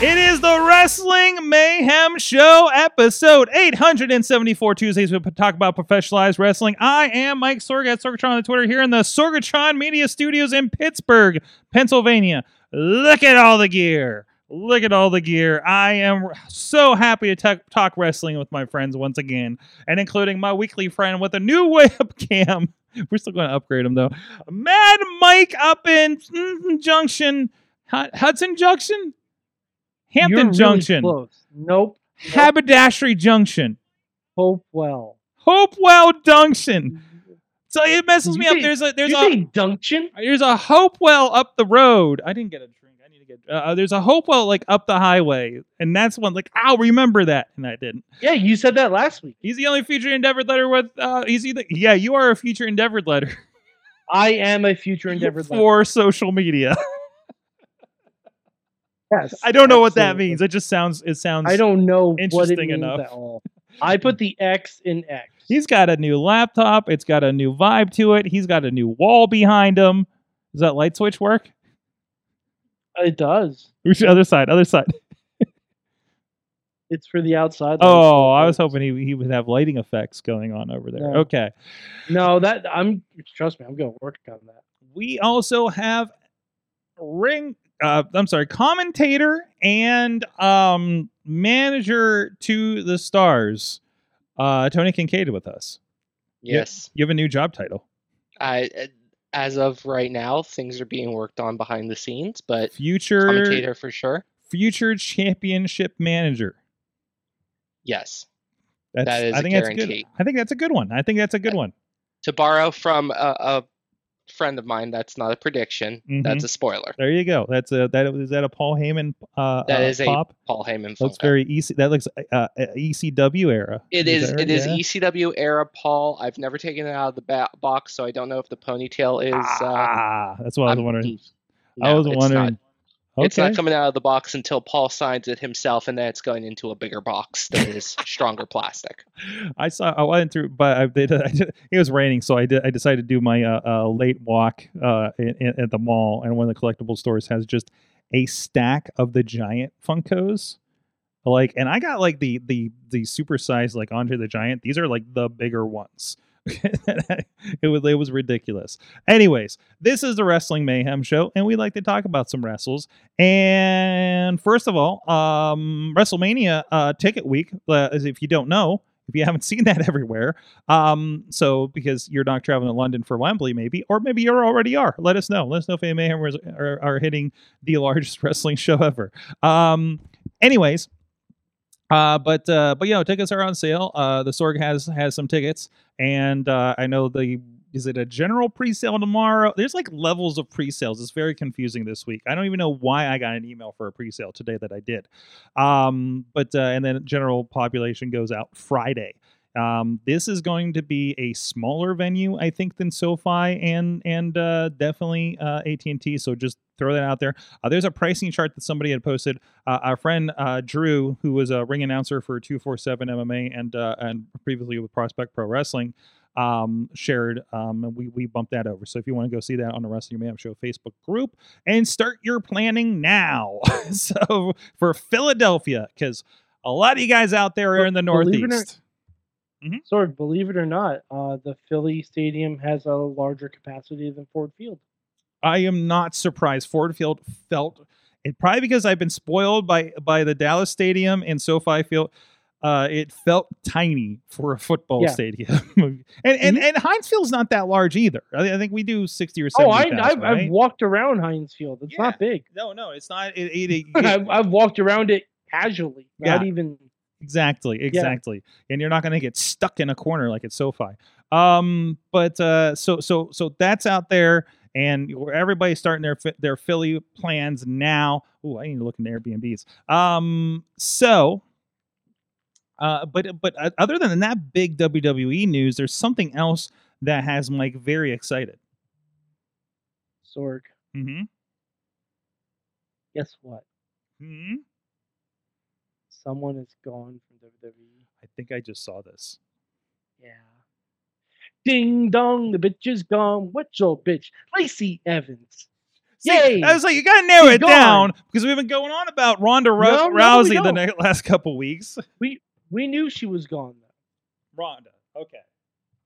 It is the Wrestling Mayhem Show, episode 874 Tuesdays. We talk about professionalized wrestling. I am Mike Sorg at Sorgatron on the Twitter here in the Sorgatron Media Studios in Pittsburgh, Pennsylvania. Look at all the gear. Look at all the gear. I am so happy to ta- talk wrestling with my friends once again, and including my weekly friend with a new webcam. We're still going to upgrade him though. Mad Mike up in mm, Junction, Hudson Junction, Hampton really Junction, close. Nope. Haberdashery Junction, Hopewell. Hopewell Junction. So it messes Did me you up. say- There's a there's you a say Dunction? there's a Hopewell up the road. I didn't get a drink. I need to get. Uh, there's a Hopewell like up the highway, and that's one like I'll remember that, and I didn't. Yeah, you said that last week. He's the only future endeavored letter with. Uh, he's either yeah, you are a future endeavored letter I am a future endeavor. for social media. yes, I don't know what that means. It just sounds. It sounds. I don't know what it interesting enough. at all. I put the X in X. He's got a new laptop. It's got a new vibe to it. He's got a new wall behind him. Does that light switch work? It does. Which other side? Other side. It's for the outside. Oh. I was hoping he, he would have lighting effects going on over there. No. Okay. No, that I'm. Trust me, I'm going to work on that. We also have ring. Uh, I'm sorry, commentator and um manager to the stars. Uh, Tony Kincaid with us. Yes. You have a new job title. I uh, as of right now, things are being worked on behind the scenes, but Future commentator for sure. future championship manager. Yes. That's, That is I a think that's good. I think that's a good one. I think that's a good one. To borrow from a, a friend of mine, that's not a prediction. Mm-hmm. That's a spoiler. There you go. That's a that is that a Paul Heyman uh That uh, is a? Paul Heyman. Looks Funko. very EC. That looks uh, uh, ECW era. It is. that It is? Yeah. ECW era Paul. I've never taken it out of the ba- box, so I don't know if the ponytail is. Uh, ah, that's what I was I'm- wondering. no, I was wondering. Not. It's not coming out of the box until Paul signs it himself, and then it's going into a bigger box that is stronger plastic. I saw. I went through, but I did. I did it was raining, so I did. I decided to do my uh, uh, late walk uh, in, in, at the mall, and one of the collectible stores has just a stack of the giant Funkos. Like, and I got like the the the supersized like Andre the Giant. These are like the bigger ones. it was it was ridiculous. Anyways, this is the Wrestling Mayhem show, and we like to talk about some wrestles. And first of all, um, WrestleMania uh, ticket week. Uh, if you don't know, if you haven't seen that everywhere, um, so because you're not traveling to London for Wembley, maybe, or maybe you already are. Let us know. Let us know if Mayhem are, are hitting the largest wrestling show ever. Um, anyways. Uh, but uh, but you know, tickets are on sale. Uh, the Sorg has has some tickets, and uh, I know the is it a general pre-sale tomorrow? There's like levels of pre-sales. It's very confusing this week. I don't even know why I got an email for a pre-sale today that I did. Um, but uh, and then general population goes out Friday. Um, this is going to be a smaller venue, I think, than SoFi and and uh, definitely uh, AT and T. So just throw that out there. Uh, there's a pricing chart that somebody had posted. Uh, our friend uh, Drew, who was a ring announcer for 247 MMA and uh, and previously with Prospect Pro Wrestling, um, shared. Um, and we we bumped that over. So if you want to go see that on the Wrestling Mayhem Show Facebook group and start your planning now. so for Philadelphia, because a lot of you guys out there are in the Believe Northeast. Sorg, believe it or not, uh, the Philly Stadium has a larger capacity than Ford Field. I am not surprised. Ford Field felt it probably because I've been spoiled by by the Dallas Stadium and SoFi Field. Uh, it felt tiny for a football Yeah. stadium, and and and Heinz Field's not that large either. I, I think we do sixty or Oh, seventy. I, I've, I've walked around Heinz Field. It's Yeah. not big. no, no, it's not. It, it, it- I've, I've walked around it casually. Not even. Exactly, exactly. And you're not going to get stuck in a corner like at SoFi. Um, but uh, so so so that's out there. and everybody's starting their their Philly plans now. Oh, I need to look into Airbnbs. Um, so. Uh, but but uh, other than that big WWE news, there's something else that has Mike very excited. Sorg, Mm-hmm. guess what? hmm Someone is gone from WWE. I think I just saw this. Yeah. Ding dong, the bitch is gone. What's your bitch? Lacey Evans. See, Yay! I was like, you gotta narrow She's it down because we've been going on about Ronda No, no, Rousey the ne- last couple weeks. We we knew she was gone though. Ronda, okay.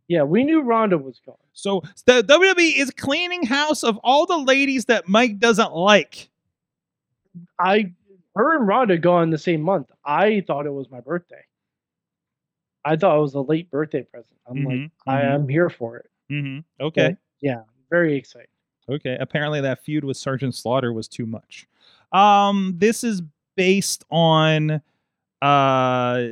Yeah, we knew Ronda was gone. So the WWE is cleaning house of all the ladies that Mike doesn't like. I her and Ronda gone the same month. I thought it was my birthday. I thought it was a late birthday present. I'm like, Mhm, I mhm. am here for it. Mm-hmm. Okay. Yeah, very excited. Okay. Apparently, that feud with Sergeant Slaughter was too much. Um, this is based on, uh,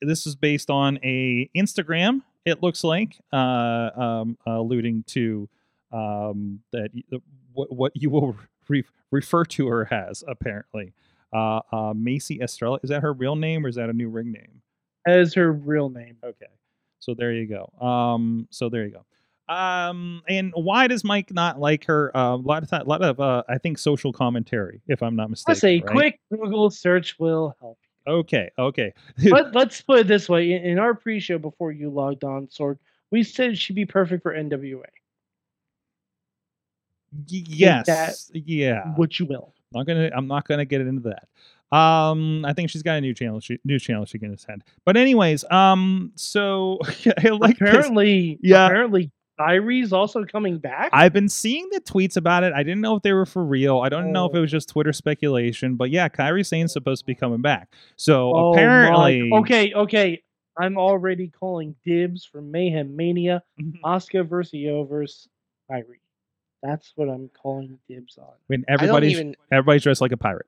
this is based on a Instagram. It looks like, uh, um, alluding to, um, that what what you will re- refer to her as apparently. Uh, uh, Macey Estrella is that her real name or is that a new ring name? That is her real name. Okay. So there you go. Um, so there you go. Um, and why does Mike not like her? Uh, a lot of a lot of uh, I think social commentary, if I'm not mistaken. Let's say right? quick Google search will help. Okay, okay. But let's put it this way: in, in our pre-show before you logged on, Sorg, we said she'd be perfect for NWA. Y- yes, yeah. What you will. Not gonna. I'm not gonna get into that. Um, I think she's got a new channel. She, new channel she can attend. But anyways, um, so I like this. apparently, Yeah. Apparently, Kairi's also coming back. I've been seeing the tweets about it. I didn't know if they were for real. I don't know if it Oh. was just Twitter speculation, but yeah, Kairi Sane's supposed to be coming back. So Oh my- apparently, Okay, okay. I'm already calling dibs for Mayhem Mania. Oscar versus Io versus Kyrie. That's what I'm calling dibs on. when everybody's even everybody's dressed like a pirate.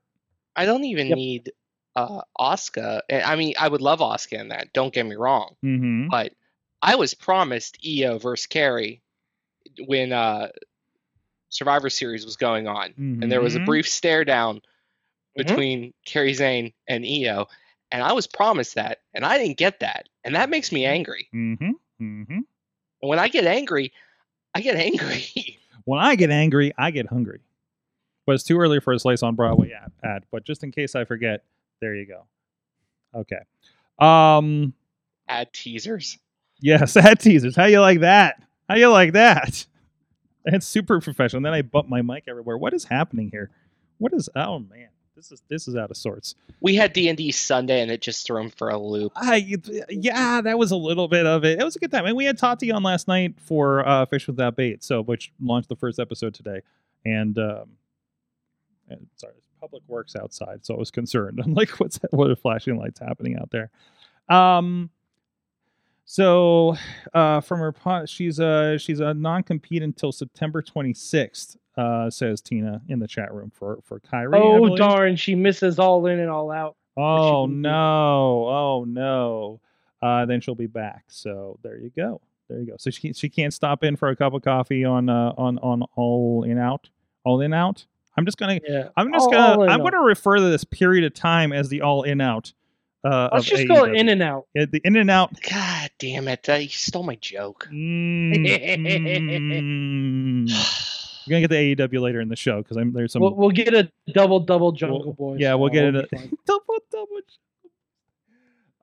I don't even Yep. need uh Oscar. I mean, I would love Oscar in that. Don't get me wrong, Mm-hmm. but I was promised Io versus Kairi when uh Survivor Series was going on, and there was a Mhm. brief stare down Mhm. between Kairi Sane and Io, and I was promised that, and I didn't get that, and that makes me angry. Mm-hmm. Mm-hmm. And when I get angry, I get angry. When I get angry, I get hungry. But it's too early for a slice on Broadway ad, ad. But just in case I forget, there you go. Okay. Um. Add teasers. Yes, ad teasers. How you like that? How you like that? That's super professional. And then I bump my mic everywhere. What is happening here? What is? Oh man, this is this is out of sorts. We had D and D Sunday, and it just threw him for a loop. I yeah, that was a little bit of it. It was a good time, and we had Tati on last night for uh, Fish Without Bait, so which launched the first episode today. And um, and, sorry, public works outside, so I was concerned. I'm like, what's that? what are flashing lights happening out there? Um, so uh, from her, she's a she's a non compete until September 26th. Uh, says Tina in the chat room for for Kairi. Oh darn, she misses all in and all out. Oh no! Oh no! Uh, then she'll be back. So there you go. There you go. So she she can't stop in for a cup of coffee on uh, on on all in out all in out. I'm just gonna Yeah. I'm just All- gonna all I'm out. gonna refer to this period of time as the all in out. Uh, Let's of just go AEW. in and out. Uh, the in and out. God damn it! Uh, you stole my joke. Mm, mm. We're gonna get the AEW later in the show because I'm there's some We'll, we'll get a double double Jungle Boy. yeah, we'll get it. be A, double double.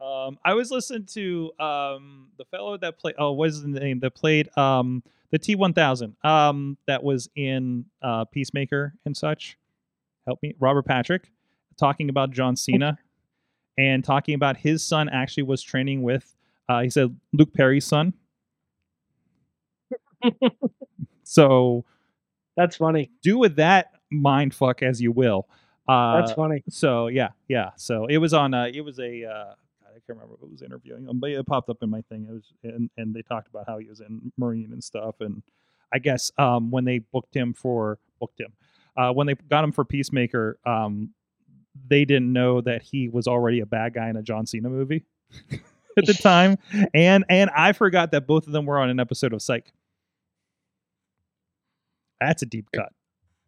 Um, I was listening to um the fellow that played. Oh, what is the name? That played um the T one thousand. Um, that was in uh Peacemaker and such. Help me, Robert Patrick, talking about John Cena, and talking about his son actually was training with. Uh, he said Luke Perry's son. so That's funny. do with that mind fuck as you will. Uh, That's funny. so yeah, yeah. So it was on. Uh, it was a. Uh, I can't remember who was interviewing him, but it popped up in my thing. It was, and and they talked about how he was in Marine and stuff. And I guess um, when they booked him for booked him, uh, when they got him for Peacemaker, um, they didn't know that he was already a bad guy in a John Cena movie at the time. And and I forgot that both of them were on an episode of Psych. That's a deep cut.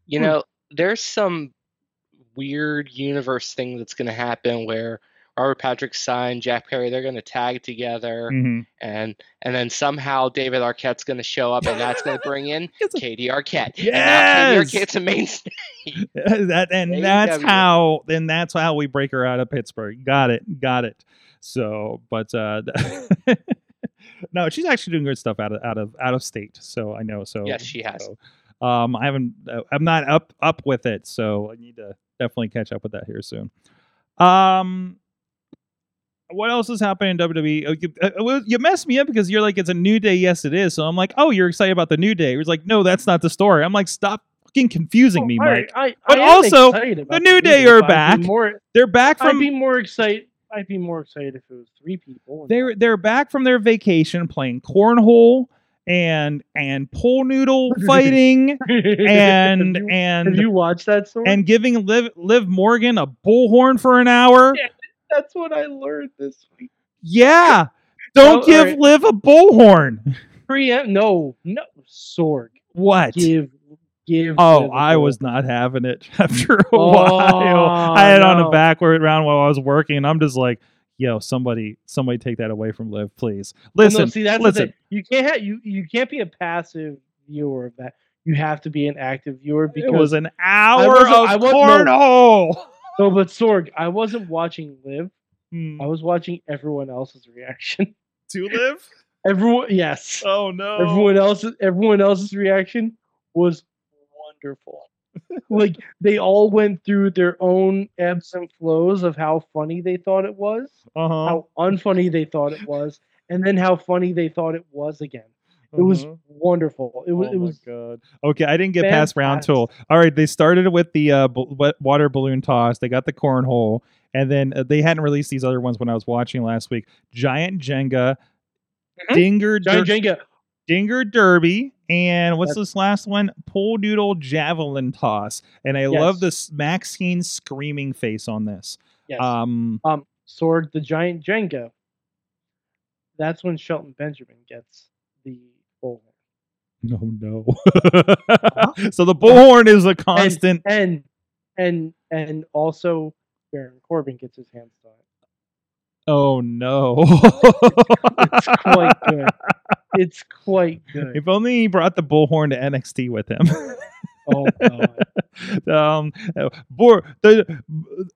You Hmm. know, there's some weird universe thing that's going to happen where Robert Patrick Son, Jack Perry, they're going to tag together, Mhm. and and then somehow David Arquette's going to show up, and that's going to bring in Katie Arquette. Yes! Katie Arquette's a mainstay. that and that's how then that's how we break her out of Pittsburgh. Got it, got it. So, but uh no, she's actually doing good stuff out of out of out of state. So I know. So Yes, she has. so, um, I haven't. uh, I'm not up up with it, so I need to definitely catch up with that here soon. Um. What else is happening in WWE? Oh, You, uh, you messed me up because you're like, it's a new day. Yes, it is. So I'm like, oh, you're excited about the new day. It was like, no, that's not the story. I'm like, stop fucking confusing me, Mike. I, I, But I also, the New Day are back. More, They're back from. I'd be more excited. I'd be more excited if it was three people. they're they're back from their vacation playing cornhole and and pole noodle fighting and you, and you watch that story? and giving Liv Liv Morgan a bullhorn for an hour. Yeah. That's what I learned this week. Yeah. Don't Oh, give alright. Liv a bullhorn. Preempt? No, no, Sorg. What? Give, give. Oh, I was not having it after a Oh, while. I had it on a no. backward round while I was working. and I'm just like, yo, somebody, somebody take that away from Liv, please. Well, Listen, no, see that's listen. You can't have you you can't be a passive viewer of that. You have to be an active viewer because it was an hour of I wa- no. no, but Sorg, I wasn't watching Live. Hmm. I was watching everyone else's reaction. to live? Everyone, yes, Oh no! everyone else's everyone else's reaction was wonderful. Like they all went through their own ebbs and flows of how funny they thought it was, Uh-huh. how unfunny they thought it was, and then how funny they thought it was again. It was uh-huh. wonderful. It was. oh it my was. god. Okay, I didn't get past round two. All right, they started with the uh, b- water balloon toss. They got the cornhole, and then uh, they hadn't released these other ones when I was watching last week. Giant Jenga, Mhm. Dinger, Giant Jenga. Dinger Derby, and what's this last one? Pole Doodle Javelin Toss. And I love Yes. this Maxxine screaming face on this. Yes. Um, um, Sword the Giant Jenga. That's when Shelton Benjamin gets the bullhorn. no, no. so the bullhorn is a constant. And and and also Baron Corbin gets his hands on it. Oh no! It's quite good. It's quite good. If only he brought the bullhorn to NXT with him. Oh god. um, uh, Bor- the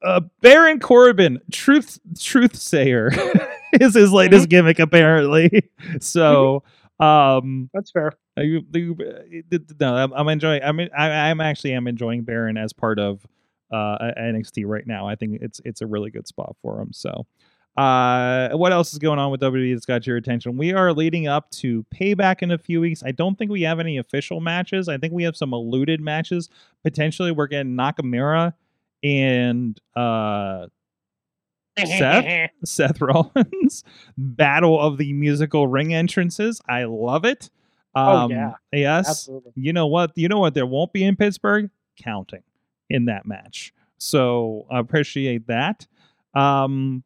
uh, Baron Corbin, truth truth sayer, is his latest Mm-hmm. gimmick apparently. So, um, That's fair. you, you, uh, no, I'm, I'm enjoying. I'm I, I'm actually am enjoying Baron as part of uh NXT right now. I think it's it's a really good spot for him. So. Uh, what else is going on with WWE that's got your attention? We are leading up to Payback in a few weeks. I don't think we have any official matches. I think we have some alluded matches. Potentially, we're getting Nakamura and uh, Seth Seth Rollins battle of the musical ring entrances. I love it. Oh, Um, yeah. Yes. Absolutely. You know what? You know what? There won't be in Pittsburgh counting in that match. So I appreciate that. Um,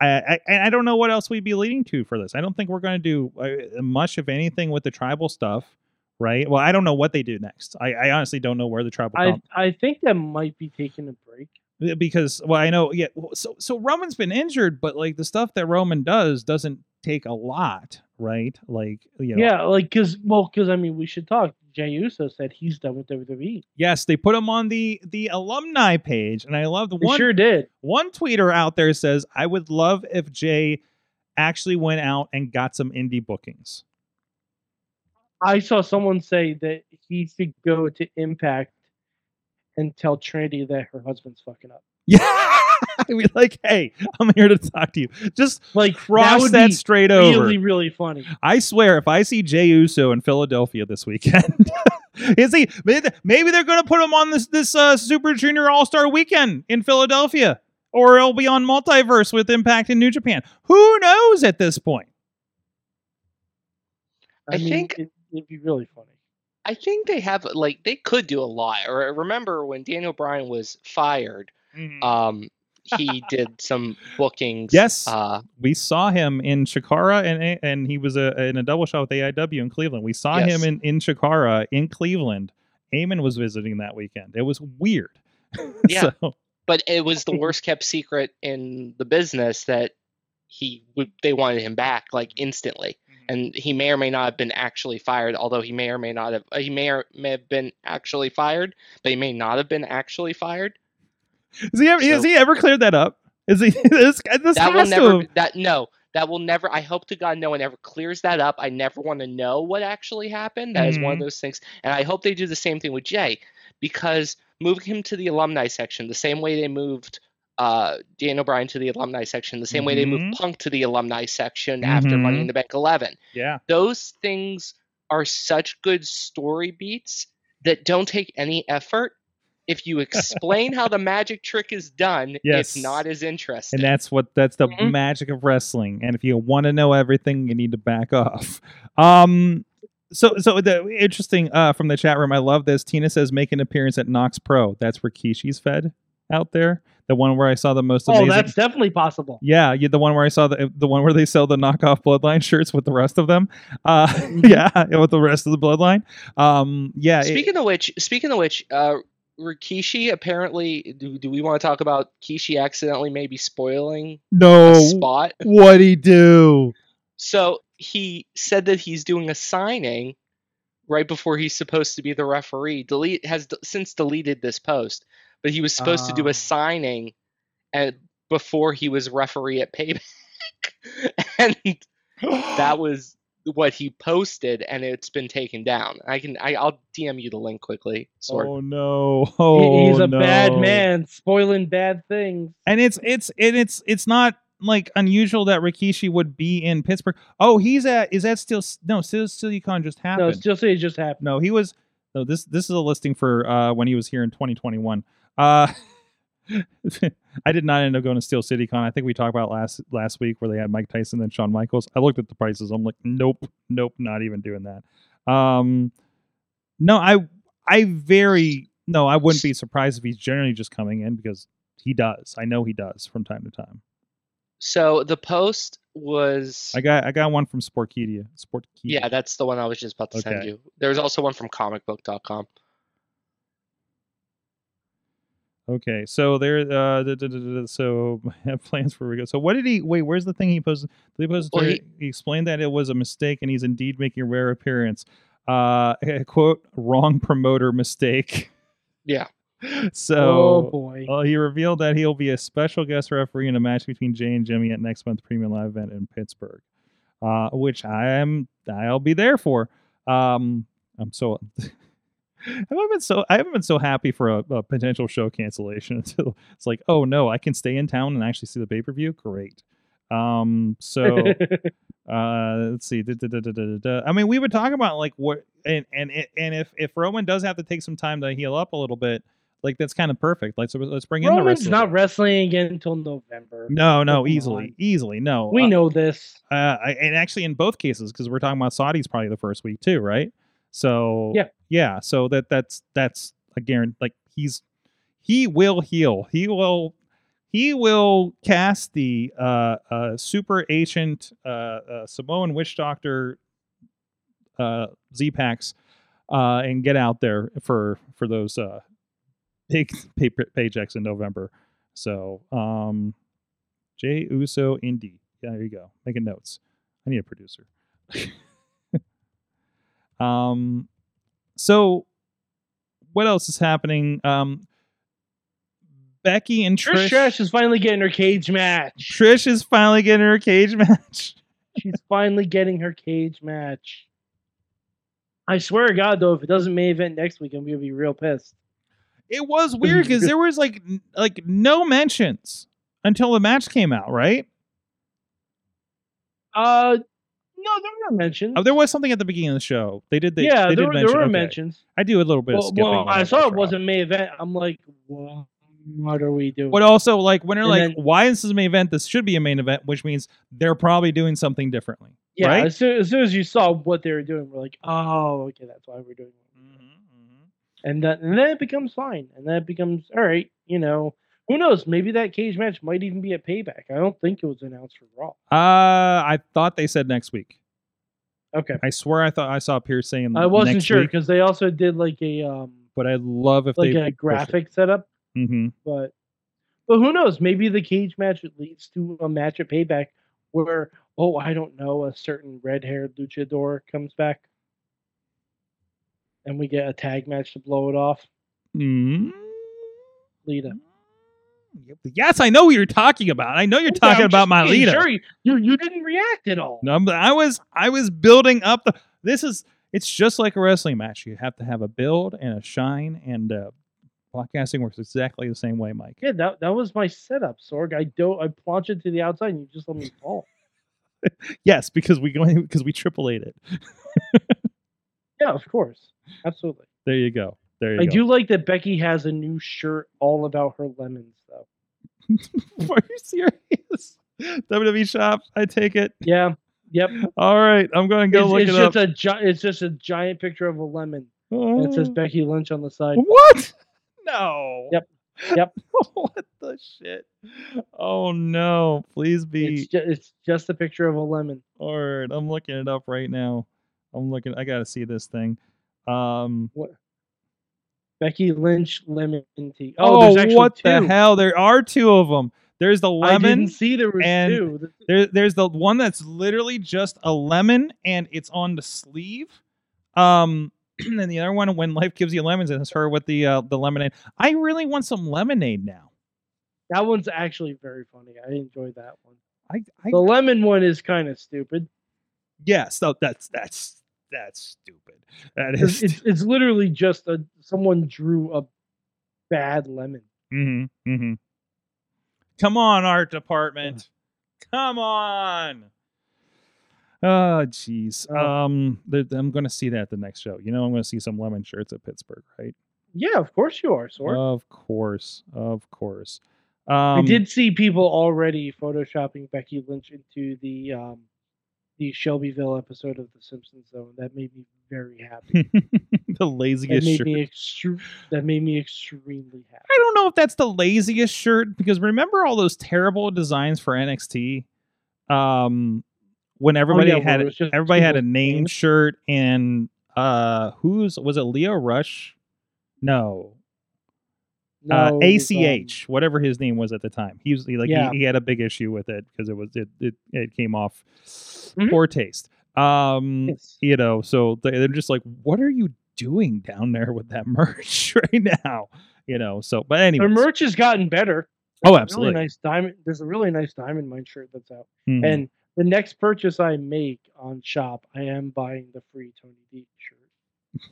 I, I I don't know what else we'd be leading to for this. I don't think we're going to do uh, much, of anything, with the tribal stuff, right? Well, I don't know what they do next. I, I honestly don't know where the tribal I comp- I think that might be taking a break. because well, I know yeah. So so Roman's been injured, but like the stuff that Roman does doesn't take a lot, right? Like you know, Yeah, like because well, because I mean, we should talk. Jey Uso said he's done with WWE. yes, they put him on the the alumni page, and I love the one sure did. one tweeter out there says, "I would love if Jay actually went out and got some indie bookings." I saw someone say that he should go to Impact and tell Trinity that her husband's fucking up. Yeah, be like, "Hey, I'm here to talk to you." Just Like cross would that, be straight over. really, really funny. I swear, if I see Jey Uso in Philadelphia this weekend, is he? Maybe maybe they're going to put him on this this uh, Super Junior All Star Weekend in Philadelphia, or it'll be on Multiverse with Impact in New Japan. Who knows at this point? I, I mean, think- it, it'd be really funny. I think they have like they could do a lot. Or remember when Daniel Bryan was fired, um, he did some bookings. Yes. Uh, we saw him in Chikara, and and he was a, in a double shot with AIW in Cleveland. We saw Yes. him in in Chikara in Cleveland, Heyman was visiting that weekend. It was weird. Yeah. so, but it was the worst kept secret in the business that he would they wanted him back like instantly and he may or may not have been actually fired although he may or may not have he may or may have been actually fired but he may not have been actually fired has he ever, has he ever cleared that up? Is he this, this that will never that no that will never i hope to god no one ever clears that up i never want to know what actually happened That is one of Mhm. those things and i hope they do the same thing with jey because moving him to the alumni section the same way they moved uh daniel bryan to the alumni section the same way they moved punk to the alumni section after money Mhm. in the bank 11 yeah. those things are such good story beats that don't take any effort if you explain how the magic trick is done Yes. it's not as interesting And that's what that's the Mhm. magic of wrestling. And if you want to know everything, you need to back off. Um so so the interesting uh from the chat room, I love this. Tina says make an appearance at Knox Pro. That's where Kishi's fed out there. The one where I saw the most Oh, that's definitely possible. yeah, yeah, the one where I saw the the one where they sell the knockoff bloodline shirts with the rest of them. Uh Mhm. yeah, with the rest of the bloodline. Um yeah, it- Speaking of which, speaking of which, uh, Rikishi apparently. Do, do we want to talk about Kishi accidentally maybe spoiling no a spot? what'd he do? So he said that he's doing a signing right before he's supposed to be the referee. Delete has d- since deleted this post, but he was supposed to do Ah. a signing, and before he was referee at Payback, and that was what he posted, and it's been taken down. I can I, I'll DM you the link quickly. Sorg. Oh no. He- Oh, He's a bad man, spoiling bad things. and it's it's and it's it's not like unusual that Rikishi would be in Pittsburgh. Oh, he's at is that still no still SiliCon just happened. No, still say it just happened. No, he was no this this is a listing for uh when he was here in 2021. Uh I did not end up going to Steel City Con. I think we talked about last last week where they had Mike Tyson and Shawn Michaels. I looked at the prices. I'm like, nope, nope, not even doing that. Um no, I I very no, I wouldn't be surprised if he's generally just coming in because he does. I know he does from time to time. So the post was I got I got one from Sportskeeda. Sportskeeda. yeah, that's the one I was just about to send you. There's also one from comicbook.com. Okay, so there. Uh, da- da- da- da- da- so have plans for Rigo. So what did he? Wait, where's the thing he posted? Did he post? Well, he, he- he explained that it was a mistake, and he's indeed making a rare appearance. Uh, quote: wrong promoter mistake. Yeah. So, oh boy. uh, he revealed that he'll be a special guest referee in a match between Jey and Jimmy at next month's premium live event in Pittsburgh, uh, which I am. I'll be there for. Um, I'm so. I haven't been so I haven't been so happy for a, a potential show cancellation until it's like, oh no, I can stay in town and actually see the pay per view. Great. Um. So uh, let's see. Da, da, da. I mean, we would talk about like what and and and if if Roman does have to take some time to heal up a little bit, like that's kind of perfect. Like so, let's bring in the Roman's rest. not wrestling again until November. No, no, Come easily, on. easily, no. We Uh, know this. uh, I- and actually, in both cases, because we're talking about Saudi's probably the first week too, right? So Yeah. Yeah. So that that's that's a guarantee. Like he's he will heal. He will he will cast the uh, uh, super ancient uh, uh, Samoan witch doctor uh, Z packs uh, and get out there for for those uh, big pay- paychecks in November. So um, Jey Uso Indy. Yeah, there you go. Making notes. I need a producer. um, so what else is happening? Um, Becky and Trish Trish. Stratus is finally getting her cage match. Trish is finally getting her cage match. She's finally getting her cage match. I swear to God, though, if it doesn't main event next week, I'm gonna be real pissed. It was weird because there was like n- like no mentions until the match came out, right? Uh, no, there were mentions. Oh, there was something at the beginning of the show. They did. They, yeah, they there, did were- mention. there were okay. mentions. I do a little bit of skipping. well, I saw it wasn't main event. I'm like, well, what are we doing? But also, like when they're And like, then- "Why is this a main event? This should be a main event," which means they're probably doing something differently. yeah, right? as, soon, as soon as you saw what they were doing, we're like, oh, okay, that's why we're doing it. Mm-hmm, mm-hmm. And, that, and then it becomes fine. And then it becomes, all right, you know, who knows? Maybe that cage match might even be a payback. I don't think it was announced for Raw. Uh, I thought they said next week. Okay. I swear I thought I saw Pierce saying I wasn't next sure because they also did like a um but I'd love if like they a graphic setup. hmm But but who knows? Maybe the cage match leads to a match at Payback where oh I don't know a certain red haired luchador comes back, and we get a tag match to blow it off. mm Lita. Yes, I know what you're talking about. I know you're Okay, talking I'm about my leader. Sure, you, you you didn't react at all. No, I'm- was I was building up the. This is it's just like a wrestling match. You have to have a build and a shine, and uh, podcasting works exactly the same way, Mike. Yeah, that that was my setup, Sorg. I don't. I plunge it to the outside and you just let me fall. Yes, because we going because we triple eight it. Yeah, of course. Absolutely. There you go. There you I go. do like that Becky has a new shirt all about her lemons. Are you serious? WWE shop. I take it. Yeah. Yep. All right, I'm going to go it's look it's it just up. a gi- it's just a giant picture of a lemon. And it says Oh. Becky Lynch on the side. What? No. Yep. Yep. what the shit? Oh no! Please be. It's, ju- it's just a picture of a lemon. All right, I'm looking it up right now. I'm looking. I gotta see this thing. Um. Becky Lynch lemon tea. Oh, Oh, what two. the hell? There are two of them. There's the lemon. I didn't see there was two. There, there's the one that's literally just a lemon and it's on the sleeve. Um, and then the other one, when life gives you lemons, and it's her with the uh, the lemonade. I really want some lemonade now. That one's actually very funny. I enjoyed that one. I, I The lemon one is kind of stupid. yes, no, that's that's that's stupid. That It's, it's, it's literally just a someone drew a bad lemon. Mm-hmm, mm-hmm. Come on, art department. Come on. Oh, jeez. Oh. Um, I'm going to see that at the next show. You know, I'm going to see some lemon shirts at Pittsburgh, right? Yeah, of course you are. Of course, of course. Um, I did see people already photoshopping Becky Lynch into the um, the Shelbyville episode of The Simpsons, though, and that made me very happy. the that laziest made shirt. me extre- that made me extremely happy. I don't know if that's the laziest shirt because remember all those terrible designs for NXT. Um, when everybody Oh, yeah, had it was just everybody had a name names. shirt and uh, who's was it? Lio Rush? No, No, uh, was, um, ACH, whatever his name was at the time. He was he, like Yeah. he, he had a big issue with it because it was it it, it came off Mhm. poor taste. Um, Yes. you know, so they, they're just like, what are you doing down there with that merch right now? You know, so but anyway, Their merch has gotten better. Oh, There's a absolutely. Really nice diamond. There's a really nice diamond mine shirt that's out. Mhm. And the next purchase I make on shop, I am buying the free Tony D shirt.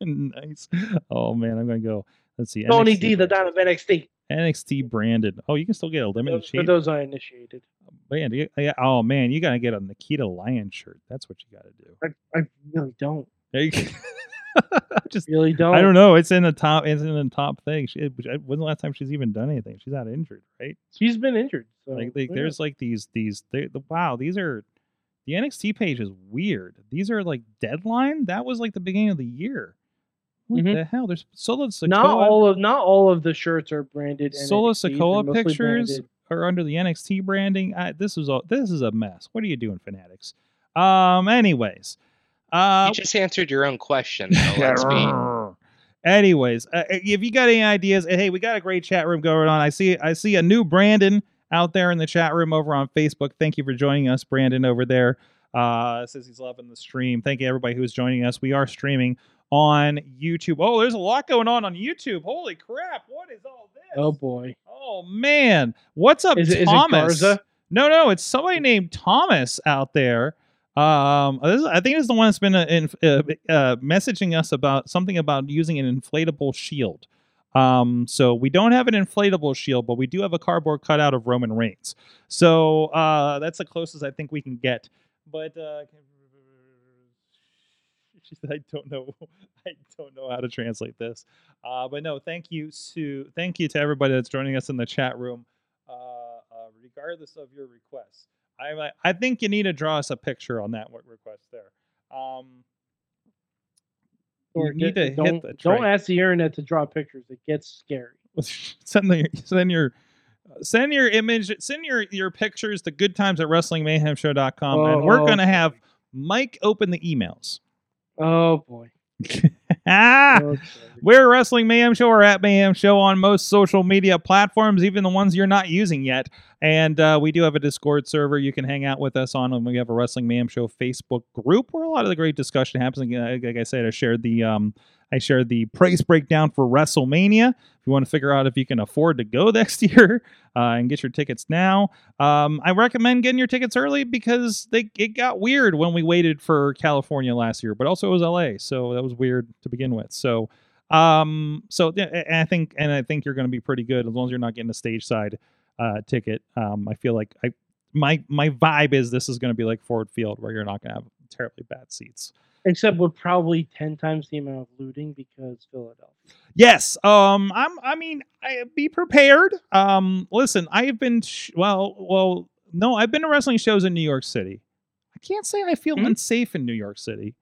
nice. Oh man, I'm gonna go. Let's see. Tony NXT D, the Don of NXT. NXT branded. Oh, you can still get a limited Those, for those I initiated. Oh, man, you- yeah, oh man, you gotta get a Nikkita Lyons shirt. That's what you gotta do. I, I really don't. Go. Just Really don't. I don't know. It's in the top. It's in the top thing. She, I- when's the last time she's even done anything? She's not injured, right? She's been injured. So Like, like who there's like these these they, the wow. These are the NXT page is weird. These are like deadline. That was like the beginning of the year. What Mhm. the hell? There's Solo knows? Sikoa. not all of not all of the shirts are branded. Solo NXT, they're Sikoa pictures branded. are under the NXT branding. I, this is a this is a mess. What are you doing, fanatics? Um. Anyways, uh, you just answered your own question. though, let's be. Anyways, uh, if you got any ideas, uh, hey, we got a great chat room going on. I see, I see a new Brandon out there in the chat room over on Facebook. Thank you for joining us, Brandon, over there. Uh, says he's loving the stream. Thank you everybody who's joining us. We are streaming on YouTube. Oh, there's a lot going on on YouTube. Holy crap! What is all this? Oh boy. Oh man, what's up, Is it Thomas? Garza? No, no, it's somebody named Thomas out there. Um, this is, I think it's the one that's been uh, in, uh, uh, messaging us about something about using an inflatable shield. Um, so we don't have an inflatable shield, but we do have a cardboard cutout of Roman Reigns. So uh, that's the closest I think we can get. But uh, she said, "I don't know, I don't know how to translate this." Uh, but no, thank you to thank you to everybody that's joining us in the chat room, uh, uh, regardless of your requests. I I think you need to draw us a picture on that request there. Um, Or need get- to don't, hit the don't ask the internet to draw pictures. It gets scary. send the send your send your image send your your pictures to good times at wrestlingmayhemshow.com and we're Oh, gonna have mike open the emails Oh boy. ah, Okay. we're Wrestling Mayhem Show or at Mayhem Show on most social media platforms, even the ones you're not using yet. And uh, we do have a Discord server you can hang out with us on. And we have a Wrestling Mayhem Show Facebook group where a lot of the great discussion happens. Again, Like like I said, I shared the um, I shared the price breakdown for WrestleMania. If you want to figure out if you can afford to go next year uh, and get your tickets now, um, I recommend getting your tickets early because they it got weird when we waited for California last year, but also it was LA, so that was weird to begin with. So, um, so yeah, I think and I think you're going to be pretty good as long as you're not getting a stage side uh, ticket. Um, I feel like I my my vibe is this is going to be like Ford Field where you're not going to have terribly bad seats. Except with probably ten times the amount of looting because Philadelphia. Yes. Um. I'm. I mean, I, be prepared. Um. Listen, I have been. Sh- well. Well. No, I've been to wrestling shows in New York City. I can't say I feel Hmm? unsafe in New York City.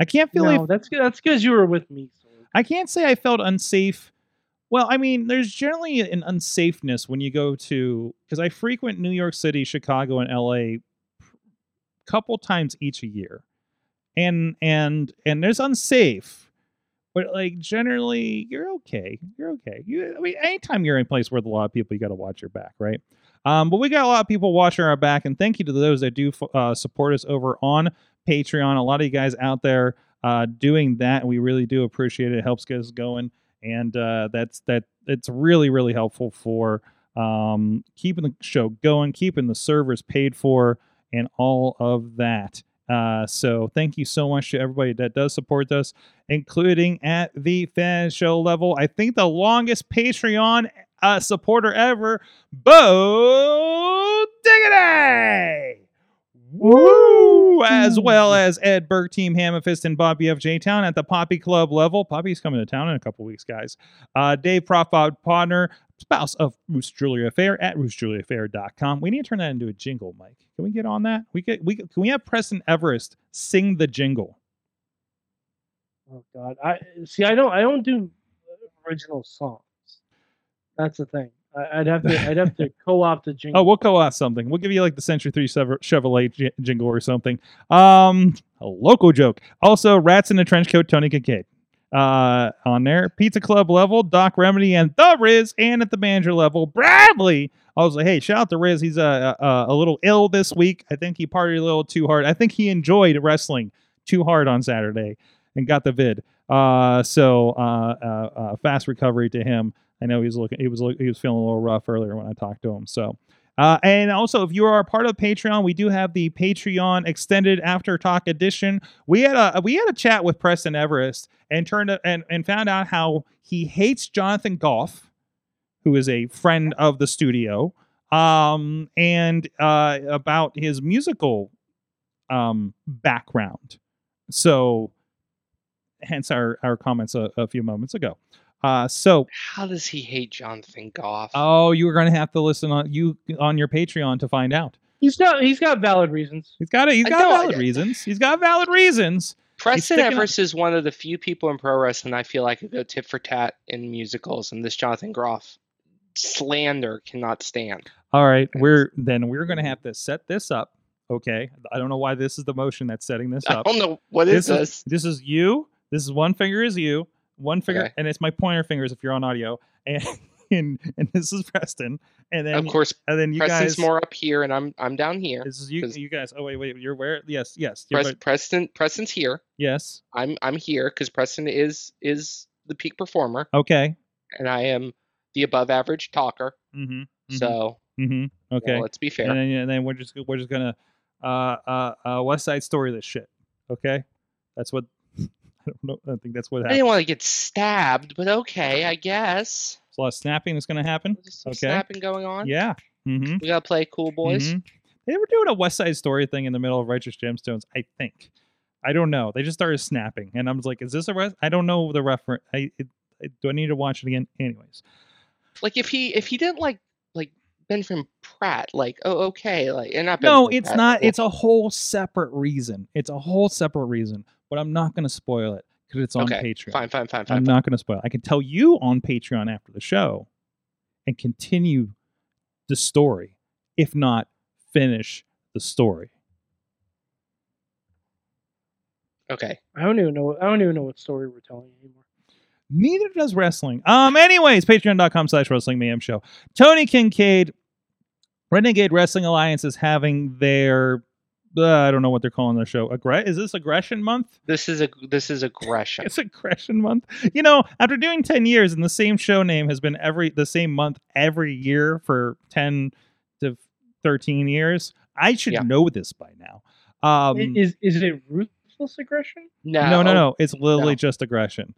I can't feel. No, if- that's good. That's because you were with me. Sorg. I can't say I felt unsafe. Well, I mean, there's generally an unsafeness when you go to because I frequent New York City, Chicago, and LA a couple times each a year, and and and there's unsafe, but like generally you're okay. You're okay. You, I mean, anytime you're in a place with a lot of people, you got to watch your back, right? Um, but we got a lot of people watching our back, and thank you to those that do uh, support us over on Patreon. A lot of you guys out there uh, doing that. We really do appreciate it. It helps get us going, and uh, that's that. It's really really helpful for um, keeping the show going, keeping the servers paid for, and all of that. Uh, so thank you so much to everybody that does support us, including at the fan show level. I think the longest Patreon uh, supporter ever, Bo Diggity. Woo! As well as Ed Burke, Team Hammerfist, and Bobby FJ Town at the Poppy Club level. Poppy's coming to town in a couple weeks, guys. Uh, Dave Profod Podner, spouse of Bruce Julia Fair at brucejuliaaffair.com. We need to turn that into a jingle, Mike. Can we get on that? We get we can we have Preston Everest sing the jingle? Oh God, I see. I don't. I don't do original songs. That's the thing. I'd have to. I'd have to co-opt a jingle. Oh, we'll co-opt something. We'll give you like the Century 3 Chevrolet j- jingle or something. Um, a local joke. Also, Rats in the Trench Coat, Tony Kincaid. Uh, on there, Pizza Club level, Doc Remedy and the Riz, and at the manager level, Bradley. I was like, hey, shout out to Riz. He's uh, uh, a little ill this week. I think he partied a little too hard. I think he enjoyed wrestling too hard on Saturday and got the vid. Uh, so uh, uh, uh, fast recovery to him. I know he was looking, he was he was feeling a little rough earlier when I talked to him. So, uh, and also if you are a part of Patreon, we do have the Patreon extended after talk edition. We had a we had a chat with Preston Everest and turned and and found out how he hates Jonathan Groff, who is a friend of the studio, um, and uh, about his musical um background. So, hence our our comments a, a few moments ago. Uh, so How does he hate Jonathan Groff? Oh, you are going to have to listen on you on your Patreon to find out. He's got. He's got valid reasons. He's got it. he's got know, I- valid reasons. He's got valid reasons. Preston sticking up- Everest is one of the few people in pro wrestling I feel like could go tit for tat in musicals, and this Jonathan Groff slander cannot stand. All right, we're then we're going to have to set this up. Okay, I don't know why this is the motion that's setting this up. I up. don't know what is this this. is this is you. This is one finger is you. One finger, Okay. and it's my pointer fingers if you're on audio, and and, and this is Preston, and then Of course, and then you Preston's guys. more up here, and I'm I'm down here. This is you. You guys. Oh wait, wait. You're where? Yes, yes. Pres-. Preston Preston's here. Yes. I'm I'm here because Preston is is the peak performer, Okay. and I am the above average talker. Mm-hmm. So Mm-hmm. you know, Okay. let's be fair. and then, and then we're just we're just gonna uh uh uh West Side Story this shit. Okay, that's what don't know. I think that's what I didn't want to get stabbed, but okay, I guess. There's a lot of snapping that's gonna happen. There's some Okay. snapping going on. Yeah. Mm-hmm. We gotta play cool boys. Mhm. They were doing a West Side Story thing in the middle of Righteous Gemstones. I think. I don't know. They just started snapping, and I was like, "Is this a?" Res-? I don't know the reference. I it, I- do I need to watch it again? Anyways, Like if he if he didn't like like Benjamin Pratt, like oh okay, like and not no, it's Pratt, not. well, It's a whole separate reason. It's a whole separate reason. But I'm not going to spoil it because it's on okay. Patreon. Fine, fine, fine, fine. I'm fine. fine. not going to spoil. I can tell you on Patreon after the show and continue the story, if not finish the story. Okay. I don't even know. I don't even know what story we're telling anymore. Neither does wrestling. Um. Anyways, patreon.com slash wrestling mayhem show. Tony Kincaid, Renegade Wrestling Alliance is having their uh, I don't know what they're calling their show. Aggre- is this aggression month? This is a this is aggression. It's aggression month. You know, after doing 10 years and the same show name has been every the same month every year for 10 to 13 years, I should Yeah. know this by now. Um is is it ruthless aggression? No, no, no, no. It's literally No. just aggression.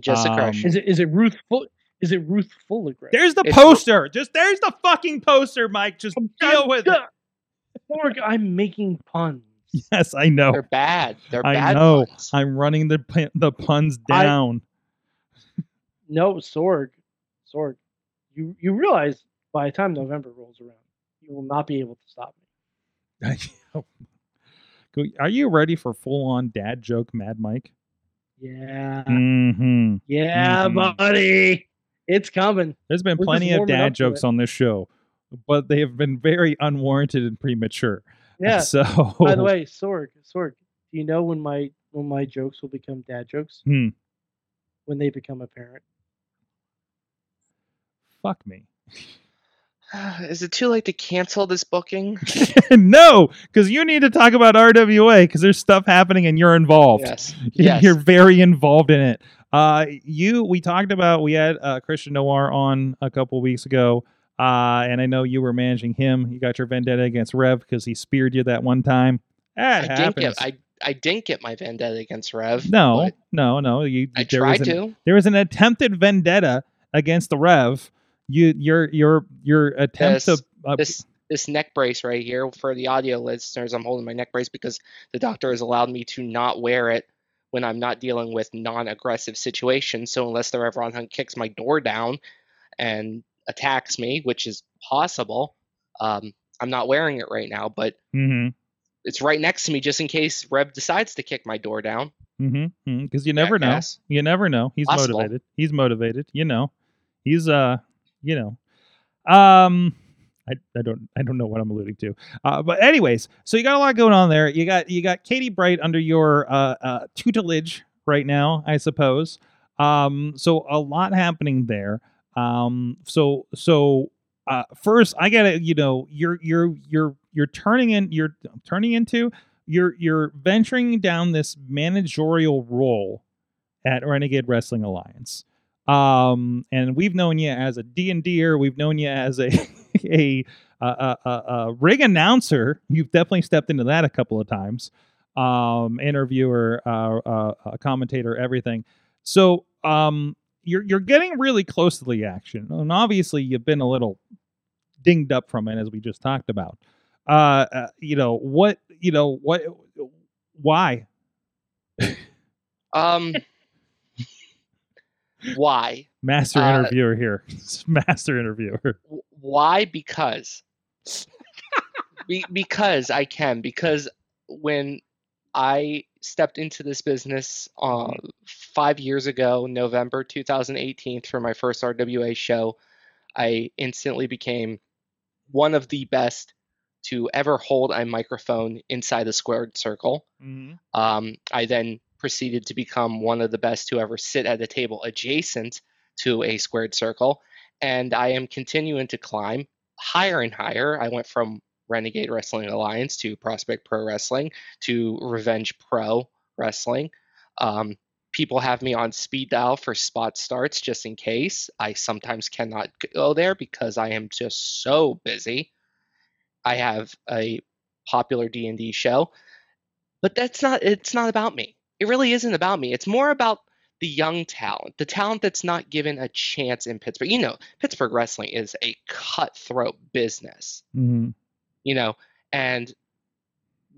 Just Um, aggression. Is it is it ruthful? Is it ruthful aggression? There's the It's- poster. Just there's the fucking poster, Mike. Just deal with it. Morg, I'm making puns. Yes, I know. They're bad. They're I bad know. puns. I'm running the pun- the puns I- down. No, Sorg, Sorg. You you realize by the time November rolls around, you will not be able to stop me. Are you ready for full on dad joke, Mad Mike? Yeah, Mm-hmm. yeah, Mhm. buddy, it's coming. There's been We're plenty of dad jokes it. on this show, but they have been very unwarranted and premature. Yeah. So, By the way, Sorg, Sorg, do you know when my when my jokes will become dad jokes? Hmm. When they become apparent. fuck me. Is it too late to cancel this booking? no, because you need to talk about RWA because there's stuff happening and you're involved. yes. You- Yes. You're very involved in it. Uh, you, we talked about, we had uh, Christian Noir on a couple weeks ago, uh, and I know you were managing him. You got your vendetta against Rev because he speared you that one time. That I didn't get I I didn't get my vendetta against Rev. no, no, no. You, I there was an- to. There was an attempted vendetta against the Rev. You, your, your, your attempt This- to. Uh, This this neck brace right here for the audio listeners, I'm holding my neck brace because the doctor has allowed me to not wear it when I'm not dealing with non-aggressive situations. So unless the Rev Ron Hunt kicks my door down and attacks me, which is possible, um, I'm not wearing it right now. But mhm, it's right next to me just in case Rev decides to kick my door down. mhm, mhm, Because you never know. Jackass. You never know. He's Possible. motivated. He's motivated. You know. He's uh, you know. Um I, I don't I don't know what I'm alluding to. Uh, but anyways, so you got a lot going on there. You got you got Katie Bright under your uh, uh tutelage right now, I suppose. Um so a lot happening there. Um so so uh first I gotta, you know, you're you're you're you're turning in you're turning into you're you're venturing down this managerial role at Renegade Wrestling Alliance. Um, and we've known you as a D&D'er, we've known you as a a, ring announcer. You've definitely stepped into that a couple of times. Um, interviewer, uh, uh, commentator, everything. So, um, you're you're getting really close to the action, and obviously you've been a little dinged up from it, as we just talked about. Uh, uh you know what? You know what? Why? Um, why? Master Uh, interviewer here. Master interviewer. Why? Because Be- because I can. Because when I stepped into this business uh, five years ago, November 2018, for my first RWA show, I instantly became one of the best to ever hold a microphone inside the squared circle. Um, I then proceeded to become one of the best to ever sit at a table adjacent to a squared circle. And I am continuing to climb higher and higher. I went from Renegade Wrestling Alliance to Prospect Pro Wrestling to Revenge Pro Wrestling. Um, people have me on speed dial for spot starts just in case. I sometimes cannot go there because I am just so busy. I have a popular D&D show, but that's not it's not about me. It really isn't about me. It's more about the young talent, the talent that's not given a chance in Pittsburgh. You know, Pittsburgh wrestling is a cutthroat business, Mm-hmm. You know, and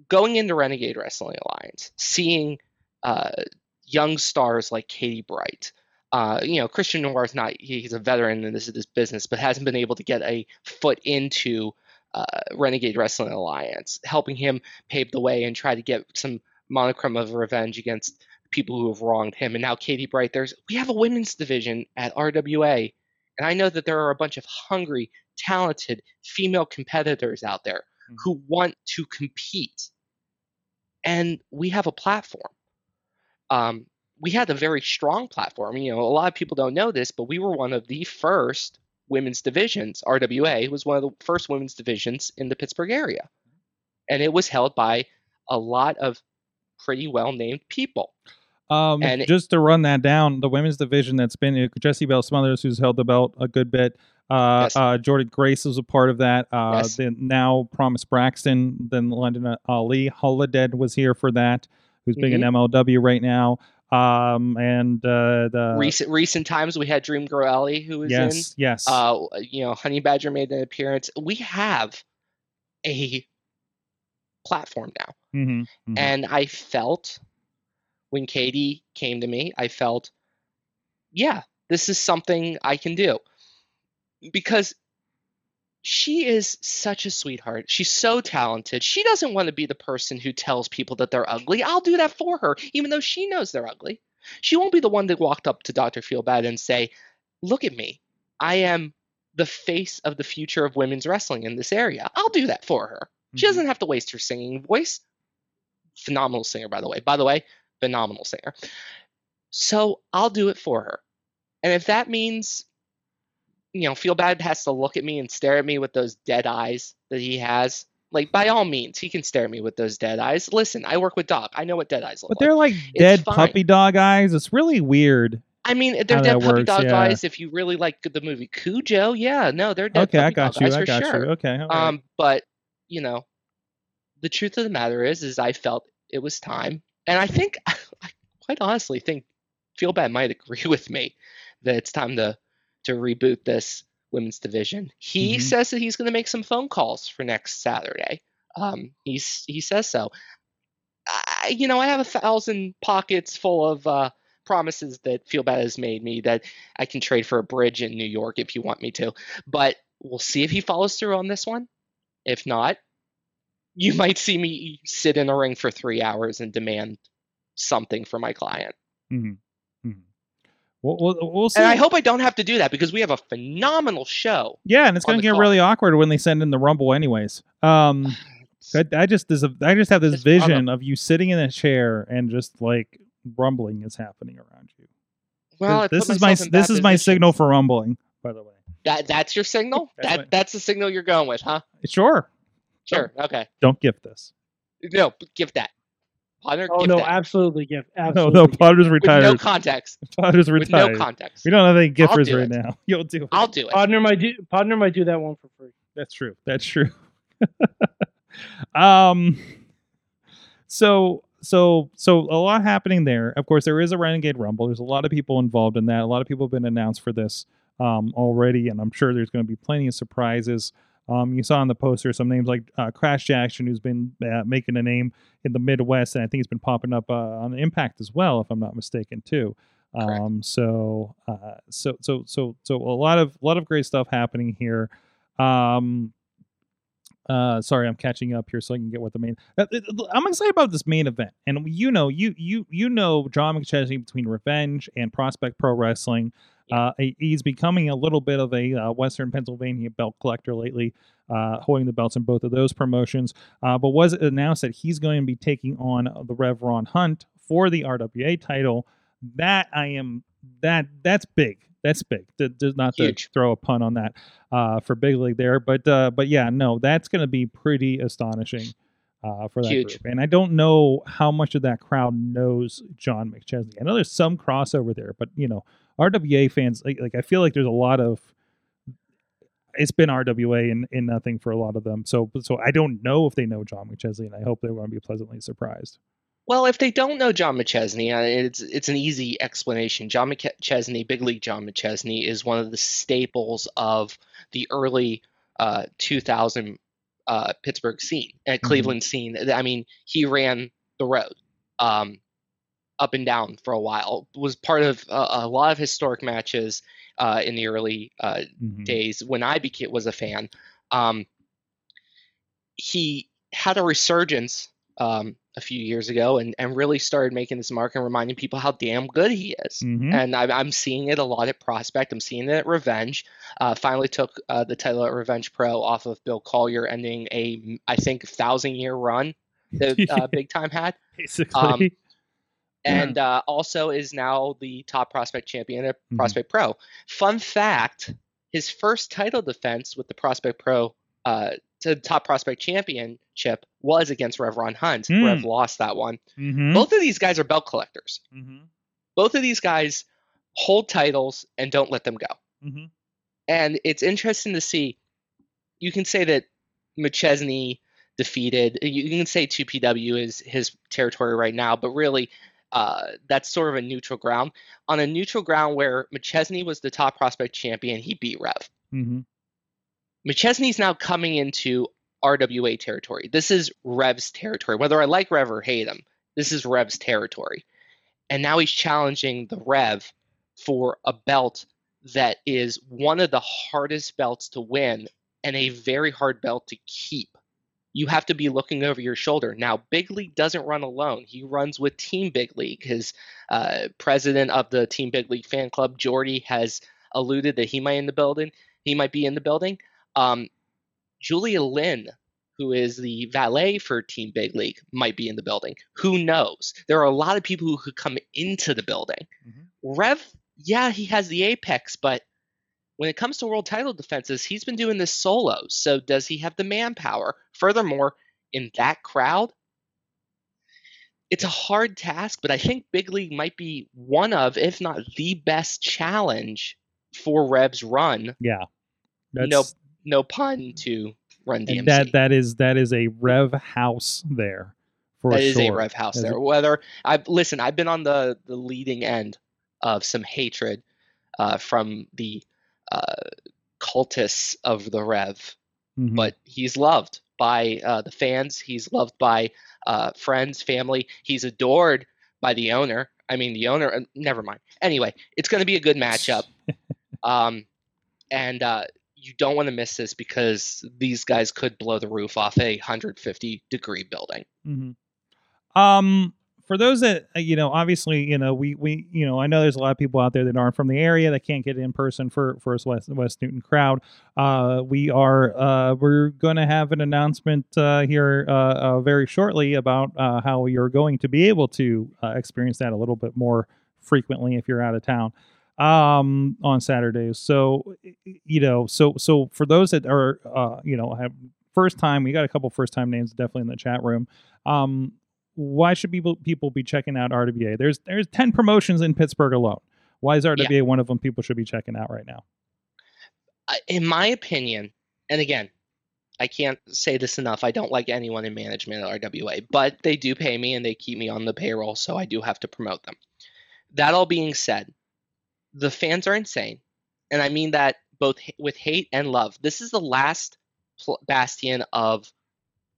going into Renegade Wrestling Alliance, seeing uh, young stars like Katie Bright, uh, you know, Christian Noir is not, he's a veteran in this, this business, but hasn't been able to get a foot into uh, Renegade Wrestling Alliance, helping him pave the way and try to get some monochrome of revenge against people who have wronged him. And now Katie Bright, there's we have a women's division at RWA, and I know that there are a bunch of hungry, talented female competitors out there Mhm. who want to compete, and we have a platform. um, we had a very strong platform. You know, a lot of people don't know this, but we were one of the first women's divisions. RWA was one of the first women's divisions in the Pittsburgh area, and it was held by a lot of pretty well named people. Um, And just to run that down, the women's division that's been Jessie Belle Smothers, who's held the belt a good bit. Uh, Yes. uh, Jordan Grace was a part of that. Uh, Yes. Then now Promise Braxton, then London Ali Holidead was here for that, who's big in. MLW right now. Um, and uh, the recent recent times we had Dream Girl Ellie who was yes, yes. Uh, you know, Honey Badger made an appearance. We have a platform now. Mhm, mhm. And I felt when Katie came to me, I felt, yeah, this is something I can do. Because she is such a sweetheart. She's so talented. She doesn't want to be the person who tells people that they're ugly. I'll do that for her, even though she knows they're ugly. She won't be the one that walked up to Dr. Feelbad and say, Look at me. I am the face of the future of women's wrestling in this area. I'll do that for her. She Mhm. doesn't have to waste her singing voice. Phenomenal singer, by the way. By the way, phenomenal singer. So I'll do it for her. And if that means, you know, Feel Bad has to look at me and stare at me with those dead eyes that he has, like by all means, he can stare at me with those dead eyes. Listen, I work with Doc. I know what dead eyes look but like. But they're like dead fine. puppy dog eyes. It's really weird. I mean, they're dead puppy works, dog yeah. eyes. If you really like the movie Cujo, yeah, no, they're dead okay, I puppy got dog you. eyes I for got sure. you. Okay, right. Um, but you know, the truth of the matter is, is I felt it was time, and I think, I quite honestly think, Feel Bad might agree with me that it's time to to reboot this women's division. He Mhm. says that he's going to make some phone calls for next Saturday. Um, he's he says so. I, you know, I have a thousand pockets full of uh, promises that Feel Bad has made me that I can trade for a bridge in New York if you want me to. But we'll see if he follows through on this one. If not, you might see me sit in a ring for three hours and demand something for my client. Mhm, mhm. We'll, we'll, we'll see. And I hope I don't have to do that because we have a phenomenal show. Yeah, and it's going to get card. really awkward when they send in the rumble, anyways. Um, I, I just there's a, I just have this It's one of vision of you sitting in a chair and just like rumbling is happening around you. Well, this is my this bad is my signal for rumbling. By the way, That that's your signal. That's that my- that's the signal you're going with, huh? sure. Sure. Okay. Don't gift this. No, give that. Partner, Oh no, that. absolutely give. No, Absolutely. no, give. Potter's with retired. no context. Potter's With retired. no context. we don't have any I'll gifters right it. now. You'll do it. I'll do it. Podner might do. Podner might do that one for free. That's true. That's true. um so so so a lot happening there. Of course, there is a Renegade Rumble. There's a lot of people involved in that. A lot of people have been announced for this um already, and I'm sure there's going to be plenty of surprises. Um, you saw on the poster some names like uh, Crash Jackson, who's been uh, making a name in the Midwest, and I think he's been popping up uh, on Impact as well, if I'm not mistaken, too. Um, so, uh, so, so, so, so a lot of, a lot of great stuff happening here. Um, uh, sorry, I'm catching up here so I can get what the main. uh, I'm excited about this main event, and you know, you you you know, John McChesney between Revenge and Prospect Pro Wrestling. Uh, he's becoming a little bit of a uh, Western Pennsylvania belt collector lately, uh, holding the belts in both of those promotions. Uh, but was it announced that he's going to be taking on the Rev Ron Hunt for the RWA title? That I am that that's big. That's big. Th- th- Not to throw a pun on that uh, for big league there, but uh, but yeah, no, that's going to be pretty astonishing uh, for that Huge. group. And I don't know how much of that crowd knows John McChesney. I know there's some crossover there, but you know, RWA fans like, like I feel like there's a lot of it's been RWA and, and nothing for a lot of them. So so I don't know if they know John McChesney, and I hope they're going to be pleasantly surprised. Well, if they don't know John McChesney, uh, it's it's an easy explanation. John McChesney, Big League John McChesney, is one of the staples of the early uh, 2000 uh, Pittsburgh scene, uh, Cleveland scene. I mean, he ran the road um, up and down for a while. Was part of a, a lot of historic matches uh, in the early uh, Mhm. days when I became was a fan. Um, he had a resurgence um, a few years ago and, and really started making this mark and reminding people how damn good he is. Mhm. And I'm, I'm seeing it a lot at Prospect. I'm seeing it at Revenge. Uh, finally took uh, the title at Revenge Pro off of Bill Collier, ending a I think thousand year run that uh, Big Time had. Basically, um, and uh, also is now the top prospect champion at Mhm. Prospect Pro. Fun fact: his first title defense with the Prospect Pro uh, to the top prospect championship was against Rev Ron Hunt. Hmm. Rev lost that one. Mhm. Both of these guys are belt collectors. Mhm. Both of these guys hold titles and don't let them go. Mhm. And it's interesting to see. You can say that McChesney defeated. You can say 2PW is his territory right now, but really, uh, that's sort of a neutral ground. On a neutral ground where McChesney was the top prospect champion, he beat Rev. Mhm. McChesney's now coming into RWA territory. This is Rev's territory. Whether I like Rev or hate him, this is Rev's territory. And now he's challenging the Rev for a belt that is one of the hardest belts to win and a very hard belt to keep. You have to be looking over your shoulder. Now, Big League doesn't run alone. He runs with Team Big League. His uh, president of the Team Big League fan club, Jordy, has alluded that he might in the building. He might be in the building. Um, Julia Lynn, who is the valet for Team Big League, might be in the building. Who knows? There are a lot of people who could come into the building. Mhm. Rev, yeah, he has the apex, but when it comes to world title defenses, he's been doing this solo. So does he have the manpower? Furthermore, in that crowd, it's a hard task, but I think Big League might be one of, if not the best challenge for Rev's run. Yeah. No That's- No pun to Run DMC. and that that is that is a Rev house there for That is sure. a Rev house there. Whether I've listen, I've been on the the leading end of some hatred uh, from the uh, cultists of the Rev, Mhm. but he's loved by uh, the fans. He's loved by uh, friends, family. He's adored by the owner. I mean, the owner. uh, Never mind. Anyway, it's going to be a good matchup. um, and uh, you don't want to miss this because these guys could blow the roof off a 150 degree building. Mhm. Um, for those that uh, you know, obviously, you know, we we you know, I know there's a lot of people out there that aren't from the area that can't get in person for for us West West Newton crowd. Uh, we are uh, we're going to have an announcement uh, here uh, uh, very shortly about how you're going to be able to experience that a little bit more frequently if you're out of town um on saturdays so you know so so for those that are uh you know have first time we got a couple first time names definitely in the chat room. Um why should people people be checking out rwa there's there's 10 promotions in pittsburgh alone. Why is rwa one of them people should be checking out right now? In my opinion, and again, I can't say this enough. I don't like anyone in management at RWA, but they do pay me and they keep me on the payroll, so I do have to promote them. That all being said, the fans are insane, and I mean that both with hate and love. This is the last bastion of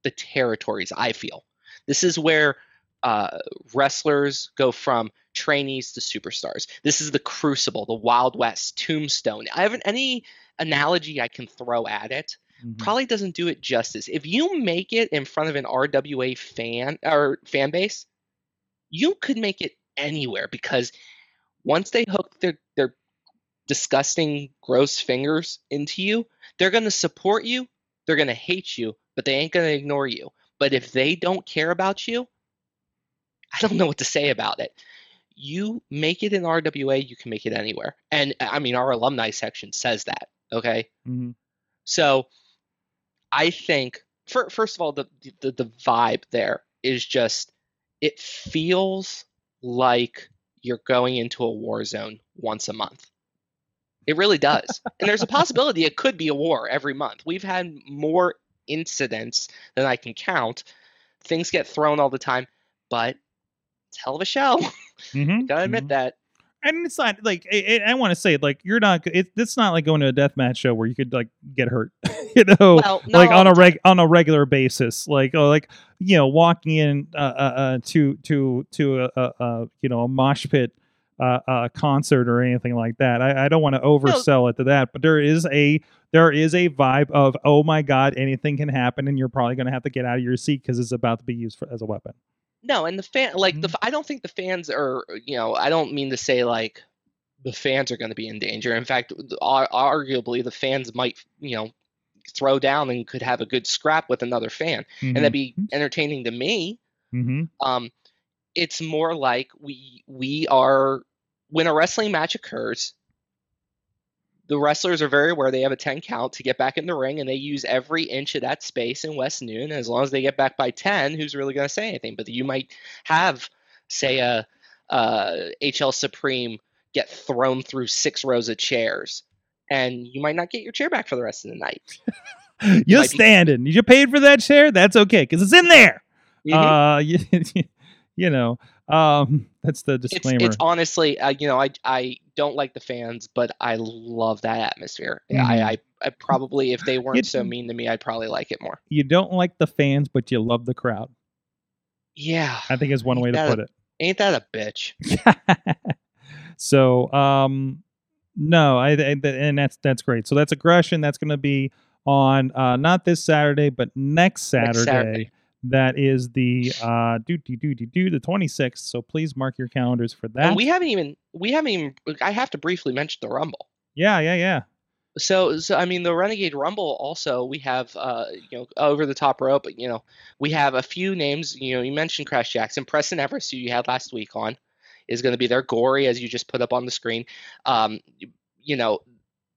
the territories. I feel this is where uh, wrestlers go from trainees to superstars. This is the crucible, the Wild West, Tombstone. I haven't any analogy I can throw at it Mhm. probably doesn't do it justice. If you make it in front of an RWA fan or fan base, you could make it anywhere because once they hook their their disgusting gross fingers into you, they're going to support you, they're going to hate you, but they ain't going to ignore you. But if they don't care about you, I don't know what to say about it. You make it in RWA, you can make it anywhere. And I mean, our alumni section says that. Okay. Mhm. So I think fir- first of all the, the the vibe there is just it feels like you're going into a war zone once a month. It really does. and there's a possibility it could be a war every month. We've had more incidents than I can count. Things get thrown all the time, but it's hell of a show. Mhm. Gotta admit Mhm. that. and it's not like it, it- I want to say like you're not. It, it's not like going to a death match show where you could like get hurt, you know, Well, like on a reg on a regular basis, like oh, like you know, walking in uh, uh, uh to to to a, a, a you know a mosh pit uh, uh concert or anything like that. I, I don't want to oversell it to that, but there is a there is a vibe of oh my god, anything can happen, and you're probably going to have to get out of your seat because it's about to be used for, as a weapon. No, and the fan like the Mhm. f- I don't think the fans are you know I don't mean to say like the fans are going to be in danger. In fact, arguably the fans might you know throw down and could have a good scrap with another fan, and that'd be entertaining to me. mm-hmm. Um, it's more like we we are when a wrestling match occurs the wrestlers are very aware they have a 10 count to get back in the ring and they use every inch of that space in west newton as long as they get back by 10 who's really going to say anything but you might have say a, a hl supreme get thrown through six rows of chairs and you might not get your chair back for the rest of the night You're might be- standing. You paid for that chair. That's okay because it's in there. Mhm. Uh, you, you know, um, that's the it's, disclaimer. it's honestly uh, you know I, I don't like the fans but i love that atmosphere Mhm. I, I i probably if they weren't It's- so mean to me i'd probably like it more you don't like the fans, but you love the crowd. yeah I think is one way to put it. ain't that a bitch so um no I, I and that's that's great. So that's aggression that's going to be on uh not this saturday but next saturday, Next Saturday. that is the uh do do do do do the 26th so please mark your calendars for that. and we haven't even we haven't even i have to briefly mention the rumble. Yeah yeah yeah. So so i mean the renegade rumble also we have uh you know over the top rope you know we have a few names. You know you mentioned crash jackson preston everest who you had last week on is going to be there gory as you just put up on the screen. Um you, know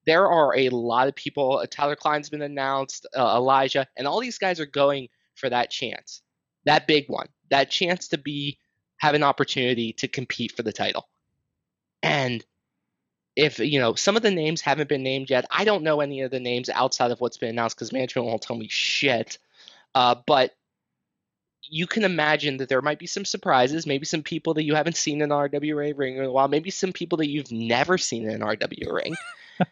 there are a lot of people uh, tyler klein's been announced uh, elijah and all these guys are going for that chance that big one that chance to be have an opportunity to compete for the title. And if you know some of the names haven't been named yet i don't know any of the names outside of what's been announced because management won't tell me shit uh, but you can imagine that there might be some surprises maybe some people that you haven't seen in rwa ring in a while maybe some people that you've never seen in rwa ring.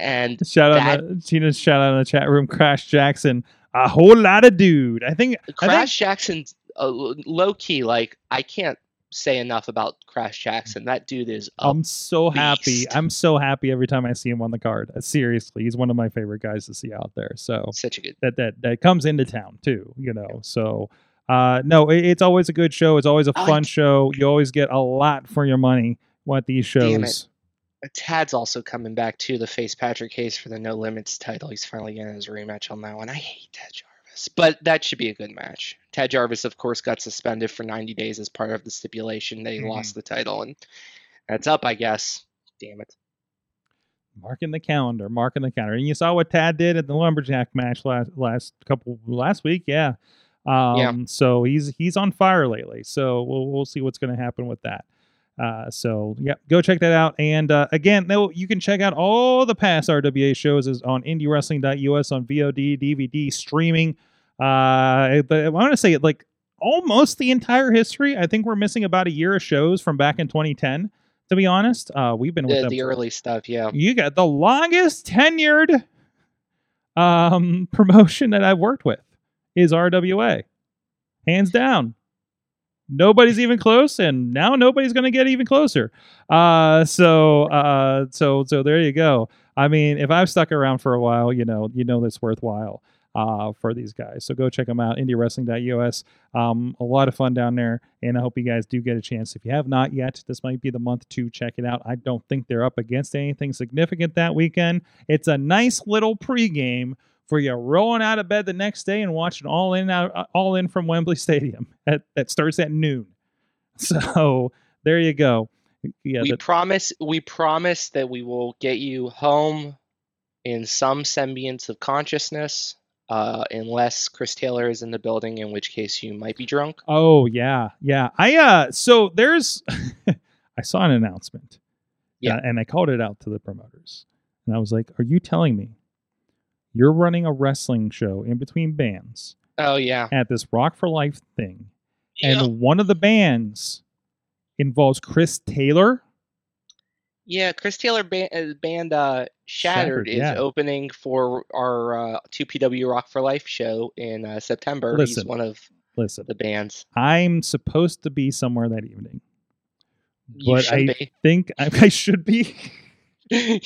And shout out that- to, tina's shout out in the chat room crash jackson. A whole lot of dude. I think I think- crash jackson's uh, low key like i can't say enough about crash jackson that dude is I'm so happy. I'm so happy every time I see him on the card. Uh, Seriously, he's one of my favorite guys to see out there. So such a good that that that comes into town too, you know. So uh no, it, it's always a good show. It's always a I fun show. You always get a lot for your money at these shows. Tad's also coming back to the face Patrick Hayes for the No Limits title. He's finally getting his rematch on that one. I hate Tad Jarvis, but that should be a good match. Tad Jarvis, of course, got suspended for 90 days as part of the stipulation They he Mhm. lost the title, and that's up, I guess. Damn it. Marking the calendar, marking the calendar. And you saw what Tad did at the lumberjack match last last couple last week, yeah. Um so he's he's on fire lately. So we'll we'll see what's gonna happen with that. Uh, so yeah, go check that out. And uh, again, though, you can check out all the past RWA shows is on IndyWrestling.us on VOD, DVD, streaming. Uh, but I want to say like almost the entire history. I think we're missing about a year of shows from back in 2010. To be honest, uh, we've been with The, the early stuff, yeah. you got the longest tenured um promotion that I've worked with is RWA. Hands down. Nobody's even close and now nobody's going to get even closer. Uh so uh so so there you go. I mean, if I've stuck around for a while, you know, you know that's worthwhile uh for these guys. So go check them out indywrestling.us. Um a lot of fun down there and I hope you guys do get a chance. If you have not yet, this might be the month to check it out. I don't think they're up against anything significant that weekend. It's a nice little pregame for you rolling out of bed the next day and watching all in out uh, all in from Wembley Stadium. At, that starts at noon. So there you go. Yeah, we the- promise we promise that we will get you home in some semblance of consciousness uh, unless chris taylor is in the building in which case you might be drunk Oh yeah, yeah. I uh so there's I saw an announcement. Yeah. uh, And I called it out to the promoters. And I was like, Are you telling me you're running a wrestling show in between bands oh yeah at this Rock for Life thing? yeah, And one of the bands involves Chris Taylor. yeah chris taylor band, uh, band uh, shattered, Shattered, is yeah. opening for our uh, 2pw rock for life show in uh, september he's one of Listen, the bands I'm supposed to be somewhere that evening. you But should I think I, I should be.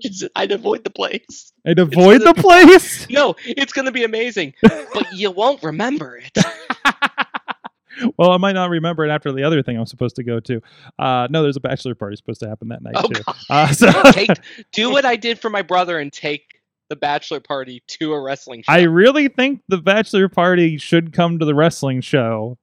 be It's- i'd avoid the place I'd avoid gonna the place. no it's gonna be amazing but you won't remember it well, I might not remember it after the other thing I'm supposed to go to. Uh, no, there's a bachelor party supposed to happen that night Oh, too. Uh, so take do what I did for my brother and take the bachelor party to a wrestling show. I really think the bachelor party should come to the wrestling show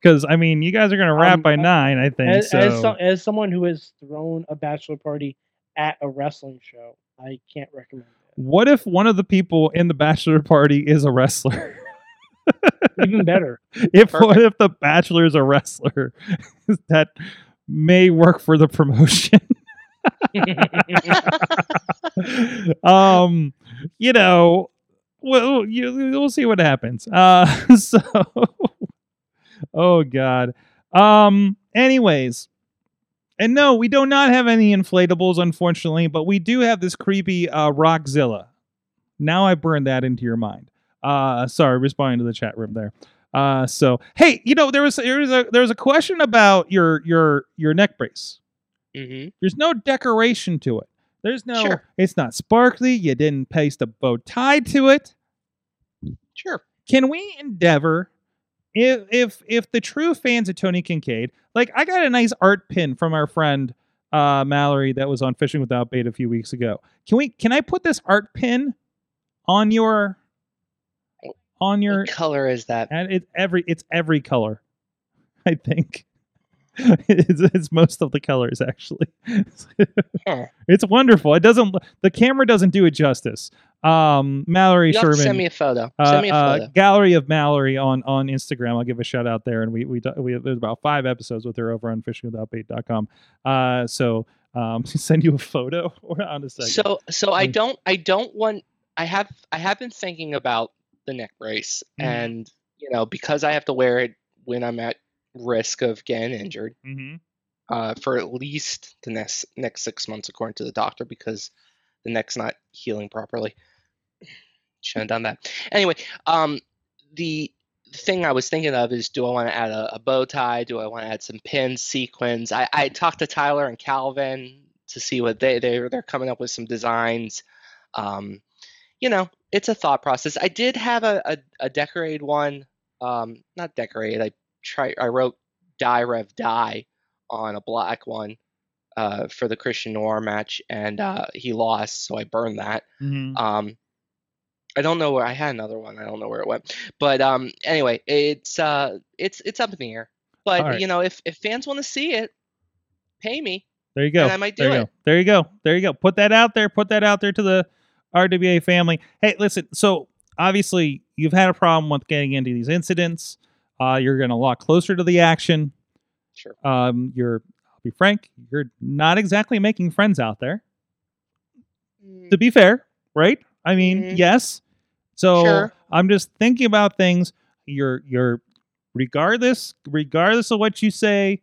because I mean, you guys are gonna wrap Um, by nine, I think. As, so as, so, as someone who has thrown a bachelor party at a wrestling show, I can't recommend it. what if one of the people in the bachelor party is a wrestler? Even better. if what if the bachelor is a wrestler? that may work for the promotion. um, you know, well, you, we'll see what happens. Uh, so, oh god. Um. Anyways, and no, we do not have any inflatables, unfortunately, but we do have this creepy uh, Rockzilla. Now I burned that into your mind. Uh, sorry, responding to the chat room there. Uh, so hey, you know there was there was a there was a question about your your your neck brace. hmm There's no decoration to it. There's no. Sure. It's not sparkly. You didn't paste a bow tie to it. Sure. Can we endeavor, if if if the true fans of Tony Kincaid, like I got a nice art pin from our friend uh, Mallory that was on Fishing Without Bait a few weeks ago. Can we? Can I put this art pin on your on your? What color is that? And it's every it's every color, I think. It's, it's most of the colors actually. Huh. It's wonderful. It doesn't the camera doesn't do it justice. Um, Mallory You Sherman, send me a photo. uh, send me a uh, photo. Gallery of Mallory on on Instagram. I'll give a shout out there, and we we we there's about five episodes with her over on fishingwithoutbait.com. Uh, so um, send you a photo or on a second. So so I Mm. don't I don't want I have I have been thinking about the neck brace Mhm. and you know because I have to wear it when I'm at risk of getting injured hmm uh, for at least the next next six months according to the doctor because the neck's not healing properly. Shouldn't have done that. Anyway, um, the thing I was thinking of is do I want to add a, a bow tie? Do I want to add some pins, sequins? I, I talked to Tyler and Calvin to see what they they're they're coming up with some designs. Um, you know, it's a thought process. I did have a a, a decorated one, um, not decorated. I try I wrote die rev die on a black one uh, for the Christian Noir match, and uh, he lost, so I burned that. hmm Um, I don't know where I had another one. I don't know where it went, but um, anyway, it's uh, it's it's up in the air. But Alright. you know, if if fans want to see it, pay me. There you go. And I might do there you it. go. There you go. There you go. Put that out there. Put that out there to the RWA family. Hey, listen. So obviously you've had a problem with getting into these incidents. Uh, you're getting a lot closer to the action. Sure. Um, you're. I'll be frank. You're not exactly making friends out there. To be fair, right? I mean, Mhm. yes. So Sure. I'm just thinking about things. You're you're regardless regardless of what you say.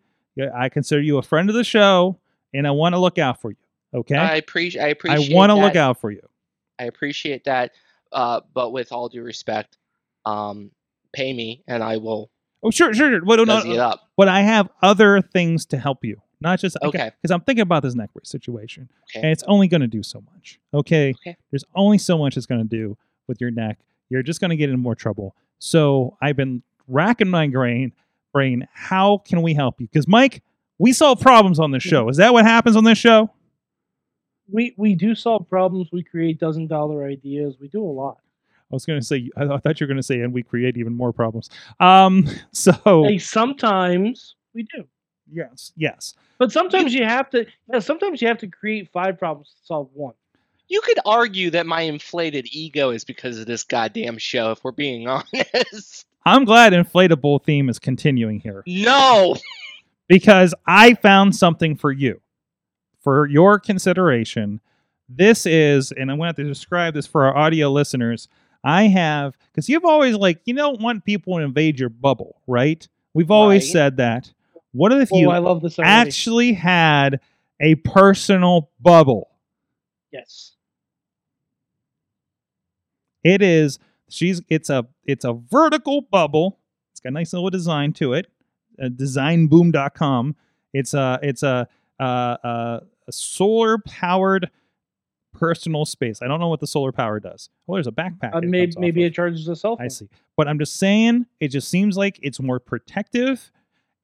I consider you a friend of the show, and I want to look out for you. Okay, I appreciate. I appreciate. I want to look out for you. I appreciate that. Uh, but with all due respect, um, pay me and I will Oh, sure, sure, sure. But, no, it uh, up. but I have other things to help you, not just Okay. Because I'm thinking about this neck brace situation, Okay. and it's only going to do so much. Okay, Okay. there's only so much it's going to do with your neck. You're just going to get in more trouble. So I've been racking my brain. Brain, how can we help you? Because Mike, we solve problems on this hmm. show. Is that what happens on this show? we we do solve problems. We create dozen dollar ideas. We do a lot. I was going to say, I thought you were going to say, and we create even more problems. Um, so Hey, sometimes we do, yes, yes. but sometimes you have to. Yeah, sometimes you have to create five problems to solve one. You could argue that my inflated ego is because of this goddamn show. If we're being honest, I'm glad inflatable theme is continuing here no. because I found something for you, for your consideration. This is, and I'm going to have to describe this for our audio listeners. I have, because you've always like, you don't want people to invade your bubble, right? We've always Right. said that. What if Oh, you I love this already. actually had a personal bubble? yes. It is she's it's a it's a vertical bubble. It's got a nice little design to it. Uh, designboom.com. It's a it's a uh, uh, a solar powered personal space. I don't know what the solar power does. Well, there's a backpack. Uh, maybe comes maybe of. it charges a cell phone. I see. But I'm just saying, it just seems like it's more protective,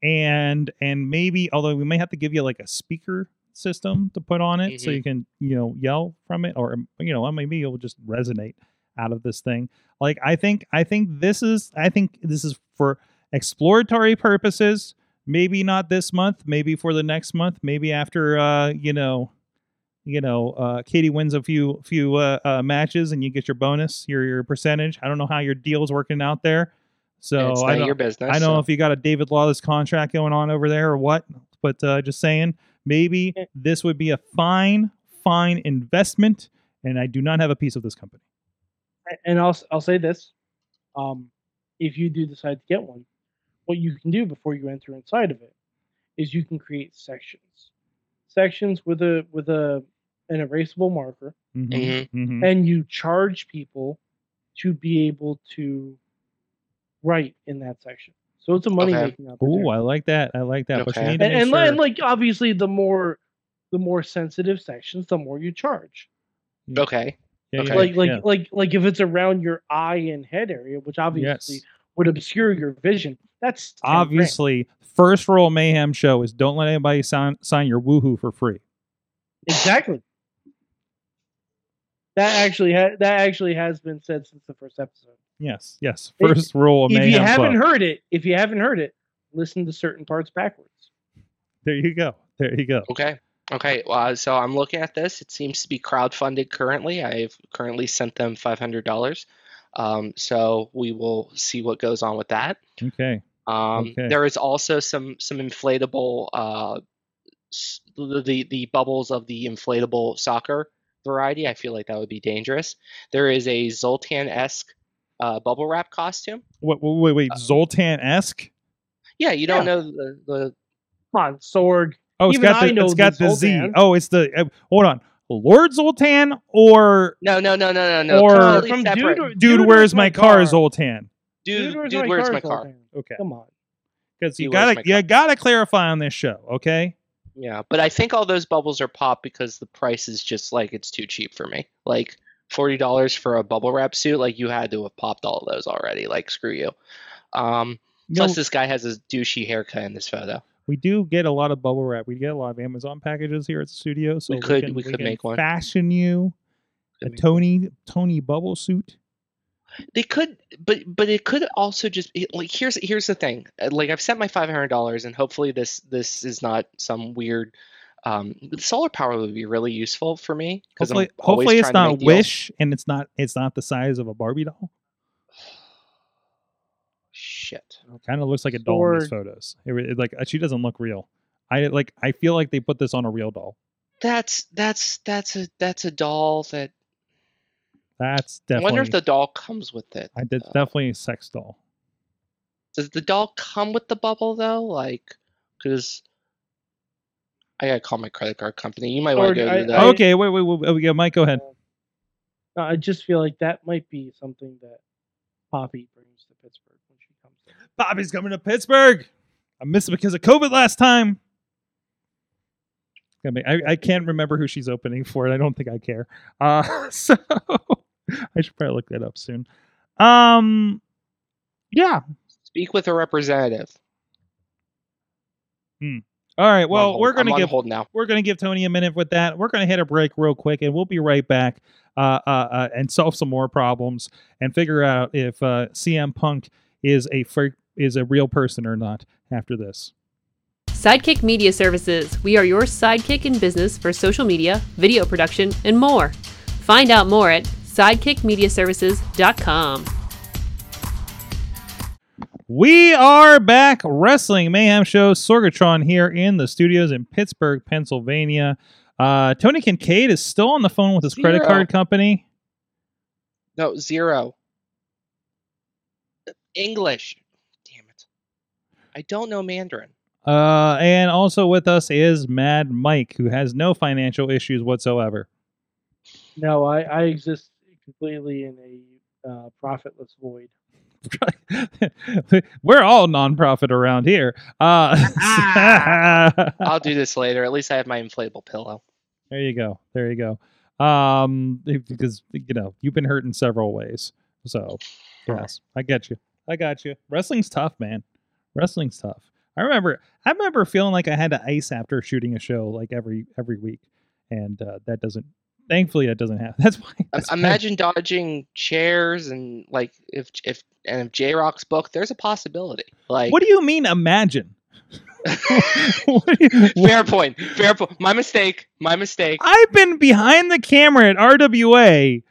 and and maybe although we may have to give you like a speaker system to put on it, so Mhm. you can you know yell from it, or you know maybe it'll just resonate out of this thing. Like I think I think this is I think this is for exploratory purposes. Maybe not this month. Maybe for the next month. Maybe after uh, you know you know, uh, Katie wins a few few uh, uh, matches and you get your bonus, your your percentage. I don't know how your deal's working out there, so it's I don't, your business. I don't know so- if you got a David Lawless contract going on over there or what, but uh, just saying, maybe this would be a fine, fine investment, and I do not have a piece of this company. And I'll s- I'll say this: um, if you do decide to get one, what you can do before you enter inside of it is you can create sections, sections with a with a an erasable marker, Mhm, Mhm. mhm. and you charge people to be able to write in that section. So it's a money making opportunity. Ooh, I like that. I like that. But you Okay. need to and, and, sure. and like obviously the more the more sensitive sections, the more you charge. Okay. Yeah, okay. like like yeah. like like if it's around your eye and head area, which obviously Yes. Would obscure your vision. That's 10 grand. obviously, first rule mayhem show is don't let anybody sign sign your woohoo for free. exactly. That actually ha- that actually has been said since the first episode. Yes, yes. If- First rule of if mayhem. you haven't Club. heard it, if you haven't heard it, listen to certain parts backwards. there you go. There you go. Okay. Okay. Uh, so I'm looking at this. It seems to be crowdfunded currently. I've currently sent them $500. Um, so we will see what goes on with that. Okay. Um, Okay. There is also some some inflatable uh, the, the the bubbles of the inflatable soccer variety. I feel like that would be dangerous. There is a Zoltan esque uh, bubble wrap costume. Wait, wait, wait, Uh. Zoltan esque. Yeah, you don't Yeah. know the, the Come on, Sorg. Oh, it's Even got I the know it's got the the Z. Oh, it's the uh, hold on. Lord Zoltan or no no no no no no Or- completely From separate. dude, dude, where's my car, Zoltan? dude, dude, where's my car? Zoltan? Okay, Come on. because you gotta you gotta clarify on this show. Okay. Yeah, but I think all those bubbles are popped because the price is just like it's too cheap for me. Like forty dollars for a bubble wrap suit, like you had to have popped all of those already. Like screw you. Um, You plus, know, this guy has a douchey haircut in this photo. We do get a lot of bubble wrap. We get a lot of Amazon packages here at the studio, so We could- can, we could make one. Fashion you a Tony Tony bubble suit. They could, but but it could also just be like here's here's the thing. Uh, Like I've sent my five hundred dollars, and hopefully this this is not some weird. Um, solar power would be really useful for me because Hopefully, hopefully it's not. Wish and it's not it's not the size of a Barbie doll. Shit. Kind of looks like a doll in these photos. It, re- it, like uh, she doesn't look real. I like. I feel like they put this on a real doll. That's that's that's a that's a doll that That's I definitely. wonder if the doll comes with it. I did uh, definitely a sex doll. Does the doll come with the bubble though? Like, because I gotta call my credit card company. You might want to go I- do that. I- okay, wait, wait, wait. Oh, yeah, Mike, go ahead. No, I just feel like that might be something that Poppy brings to Pittsburgh when she comes. There. Poppy's coming to Pittsburgh. I missed it because of COVID last time. I, mean, I, I can't remember who she's opening for, and I don't think I care. Uh, so I should probably look that up soon. Um, yeah. Speak with a representative. All right. Well, we're gonna give hold now. we're gonna give Tony a minute with that. We're gonna hit a break real quick, and we'll be right back uh, uh, uh, and solve some more problems and figure out if uh, CM Punk is a fir- is a real person or not after this. Sidekick Media Services. We are your sidekick in business for social media, video production, and more. Find out more at sidekickmediaservices.com. We are back, Wrestling Mayhem Show, Sorgatron here in the studios in Pittsburgh, Pennsylvania. Uh, Tony Kincaid is still on the phone with his credit card company. No, zero. English. Damn it. I don't know Mandarin. Uh, and also with us is Mad Mike, who has no financial issues whatsoever. No, I, I exist completely in a uh, profitless void. We're all nonprofit around here. Uh, I'll do this later. At least I have my inflatable pillow. there you go. There you go. Um, because you know you've been hurt in several ways. So yes, I get you. I got you. Wrestling's tough, man. Wrestling's tough. I remember I remember feeling like I had to ice after shooting a show like every every week, and uh, that doesn't. Thankfully, that doesn't happen. That's why. That's why- Imagine dodging chairs and like if if and if J Rock's book, there's a possibility. Like What do you mean? Imagine. You- fair point. Fair point. My mistake. My mistake. I've been behind the camera at RWA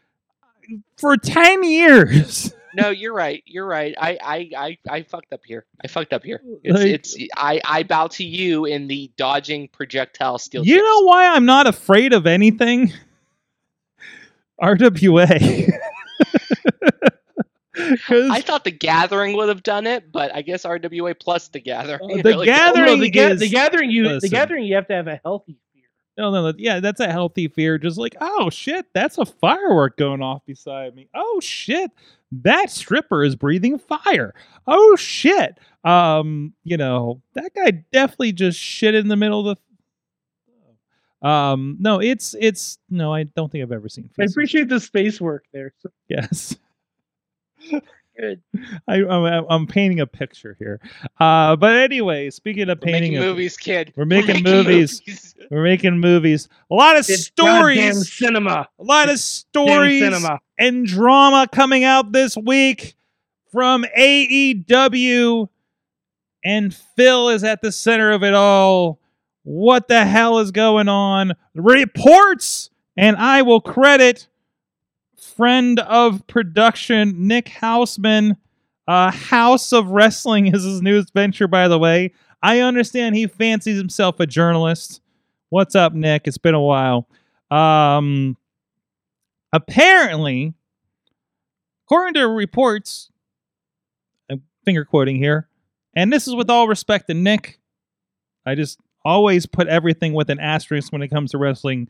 for ten years. No, you're right. You're right. I I I, I fucked up here. I fucked up here. It's Like- it's I I bow to you in the dodging projectile steel. You know why I'm not afraid of anything? RWA. I thought the Gathering would have done it, but I guess RWA plus the Gathering. Uh, the really. Oh, no, Gathering the, ga- is- the gathering you listen. the gathering you have to have a healthy fear. no, no, no, yeah, that's a healthy fear. Just like, oh shit, that's a firework going off beside me. Oh shit, that stripper is breathing fire. Oh shit, um, you know, that guy definitely just shit in the middle of the. Um, no, it's it's no, I don't think I've ever seen. I appreciate the space work there. So Yes. good. I, I'm, I'm painting a picture here. Uh, but anyway, speaking of We're painting, making a- movies, kid. We're making movies. movies. we're making movies. A lot of It's stories, cinema. a lot of Damn stories cinema. And drama coming out this week from AEW, and Phil is at the center of it all. What the hell is going on? Reports, and I will credit friend of production Nick Hausman. Uh, Haus of Wrestling is his newest venture, by the way. I understand he fancies himself a journalist. What's up, Nick? It's been a while. Um, apparently, according to reports, I'm finger quoting here, and this is with all respect to Nick. I just always put everything with an asterisk when it comes to wrestling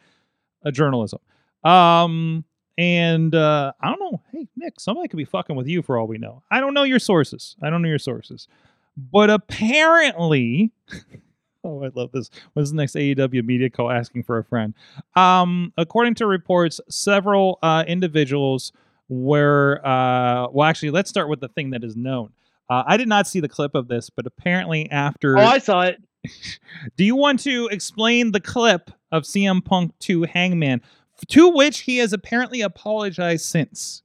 uh, journalism. Um, and uh, I don't know. Hey, Nick, somebody could be fucking with you for all we know. I don't know your sources. I don't know your sources. But apparently, oh, I love this. What's the next AEW media call asking for a friend? Um, according to reports, several uh, individuals were. Uh, well, actually, let's start with the thing that is known. Uh, I did not see the clip of this, but apparently, after. Oh, I saw it. Do you want to explain the clip of CM Punk to Hangman, to which he has apparently apologized since?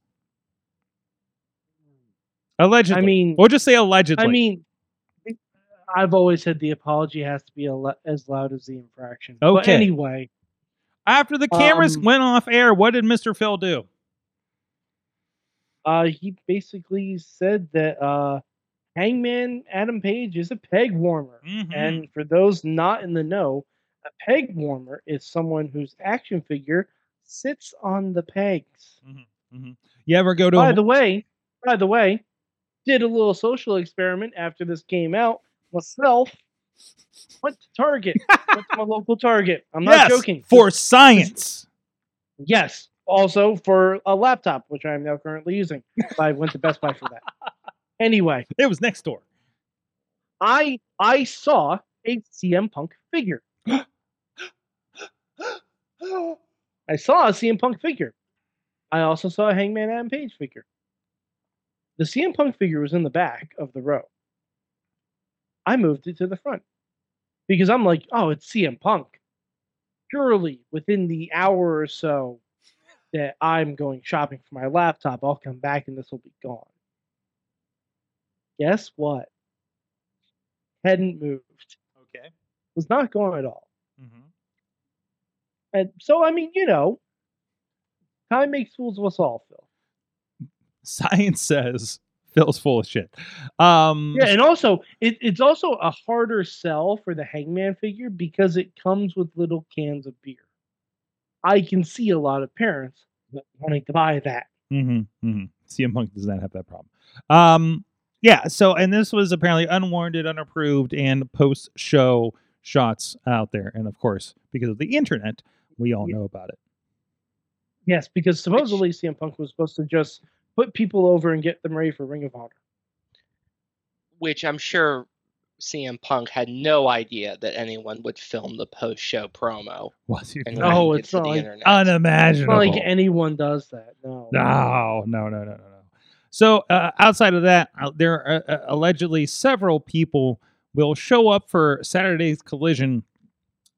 Allegedly. I mean, we'll just say allegedly. I mean, I've always said the apology has to be as loud as the infraction. But Okay. anyway, after the cameras um, went off air, what did Mr. Phil do? uh, he basically said that uh, Hangman Adam Page is a peg warmer. Mhm. And for those not in the know, a peg warmer is someone whose action figure sits on the pegs. You ever go to By a, the way, by the way, did a little social experiment after this came out. Myself went to Target. went to my local Target. I'm not yes, joking. for science? Yes. Also for a laptop, which I am now currently using. I went to Best Buy for that. Anyway, It was next door. I I saw a CM Punk figure. I saw a CM Punk figure. I also saw a Hangman Adam Page figure. The CM Punk figure was in the back of the row. I moved it to the front because I'm like, oh, it's CM Punk. Surely within the hour or so that I'm going shopping for my laptop, I'll come back and this will be gone. Guess what? Hadn't moved. Okay. Was not gone at all. Mm-hmm. And so, I mean, you know, time makes fools of us all, Phil. Science says Phil's full of shit. Um, Yeah, and also it, it's also a harder sell for the Hangman figure because it comes with little cans of beer. I can see a lot of parents wanting to buy that. Mm-hmm, mm-hmm. CM Punk does not have that problem. Um, yeah. So, and this was apparently unwarranted, unapproved, and post-show shots out there, and of course, because of the internet, we all Yeah. know about it. Yes, because supposedly CM Punk was supposed to just put people over and get them ready for Ring of Honor. which I'm sure CM Punk had no idea that anyone would film the post-show promo. Was he? And No, it's to not the like- internet. It's unimaginable. not like anyone does that. No. No, no, no, no, no, no. So, uh, outside of that, uh, there are uh, uh, allegedly several people will show up for Saturday's collision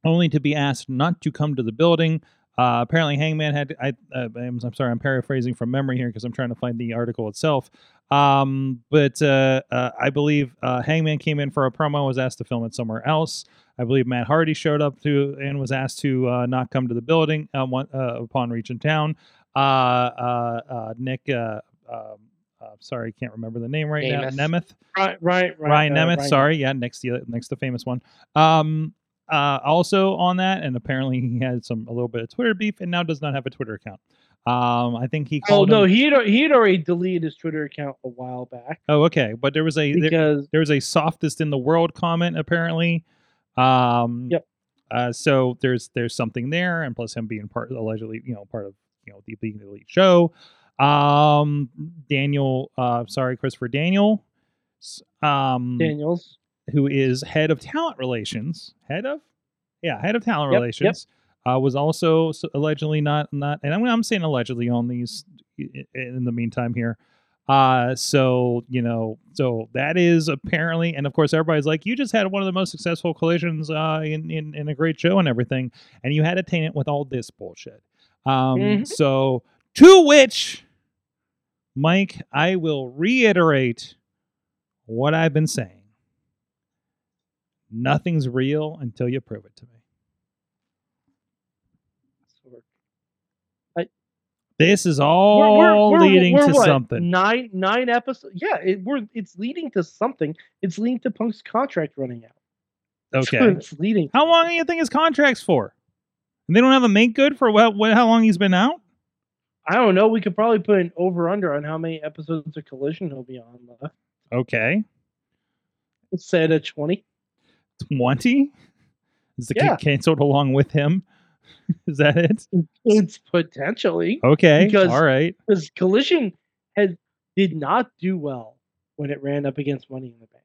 only to be asked not to come to the building. Uh, apparently, Hangman had. I, uh, I'm, I'm sorry, I'm paraphrasing from memory here because I'm trying to find the article itself. Um, but uh, uh, I believe uh, Hangman came in for a promo, was asked to film it somewhere else. I believe Matt Hardy showed up to and was asked to uh, not come to the building uh, one, uh, upon reaching town. Uh, uh, uh, Nick, uh, um, uh, sorry, can't remember the name right Nemeth. now. Nemeth. Right, right, right. Ryan uh, Nemeth. Ryan sorry, yeah, next the next the famous one. Um, uh, also on that, and apparently he had some a little bit of Twitter beef, and now does not have a Twitter account. Um, I think he called. Oh no, him- he had he had already deleted his Twitter account a while back Oh, okay, but there was a there, because there was a softest in the world comment apparently. Um, Yep. Uh, so there's there's something there, and plus him being part allegedly, you know, part of you know the being the elite show. Um, Daniel, uh, sorry, Christopher Daniel, um, Daniels. Who is head of talent relations, head of, yeah, head of talent Yep, yep. relations, uh, was also allegedly not not, and I'm, I'm saying allegedly on these in the meantime here. Uh, so you know, so that is apparently, and of course, everybody's like, you just had one of the most successful collisions uh, in, in in a great show and everything, and you had taint it with all this bullshit. Um, Mhm. so to which, Mike, I will reiterate what I've been saying. Nothing's real until you prove it to me. This is all leading to what, something. Nine nine episodes. Yeah, it, we're it's leading to something. It's leading to Punk's contract running out. Okay. it's leading. How long do you think his contract's for? And they don't have a make good for what, what, how long he's been out? I don't know. We could probably put an over under on how many episodes of Collision he'll be on left. Okay. Let's say it at twenty. 20? Is the Yeah. kid canceled along with him? is that it? It's potentially Okay. Because- all right. because Collision had did not do well when it ran up against Money in the Bank.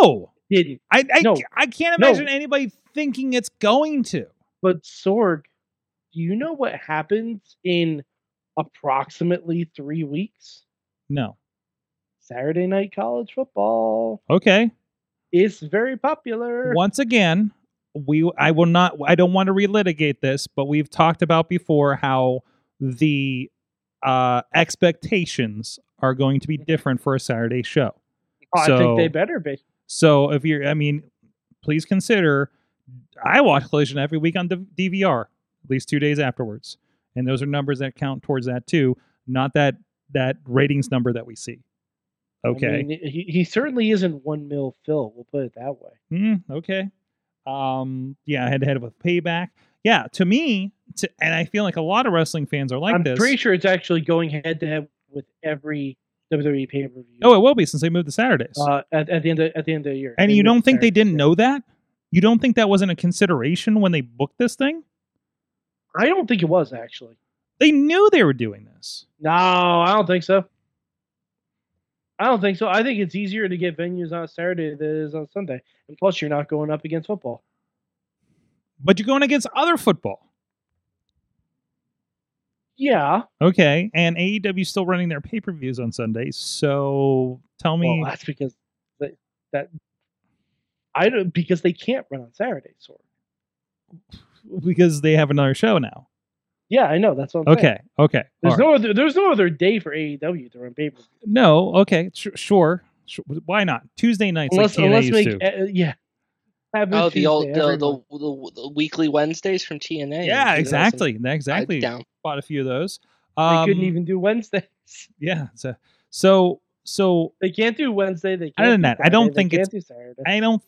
No. Didn't. I I, No. I can't No. imagine anybody thinking it's going to. But Sorg, do you know what happens in approximately three weeks? No. Saturday night college football. Okay. It's very popular. Once again, we I will not I don't want to relitigate this, but we've talked about before how the uh expectations are going to be different for a Saturday show. Oh, I think they better be. So if you're I mean, please consider I watch Collision every week on the DVR, at least 2 days afterwards. And those are numbers that count towards that too, not that that ratings number that we see. Okay. I mean, he, he certainly isn't one mil Phil. We'll put it that way. Mm, okay. Um, yeah, head to head with payback. Yeah, to me, to, and I feel like a lot of wrestling fans are like I'm this. pretty sure it's actually going head to head with every WWE pay per view. oh, it will be since they moved to Saturdays. uh, at, at the end of at the end of the year. and They you don't think they didn't know that? You don't think that wasn't a consideration when they booked this thing? I don't think it was actually. They knew they were doing this. No, I don't think so. I don't think so. I think it's easier to get venues on Saturday than it is on Sunday. And plus, you're not going up against football. But you're going against other football. Yeah. Okay. And AEW's still running their pay per views on Sundays. So tell me. Well, that's because that, that I don't because they can't run on Saturdays. Sort. because they have another show now. Yeah, I know. That's what I'm saying. Okay. Okay. There's all right. no other. There's no other day for AEW to run pay per view. No, okay, sh- sure. Sh- Why not? Tuesday nights Unless, like TNA unless used make to. uh, yeah. Have it Oh, the old the, the, the, the weekly Wednesdays from TNA. yeah, in 2000. exactly. I'd Exactly. Down. Bought a few of those. They Um, couldn't even do Wednesdays. Yeah. So, so, so They can't do Wednesday. They can't Other than do that, I don't think it's- do Saturday. I don't.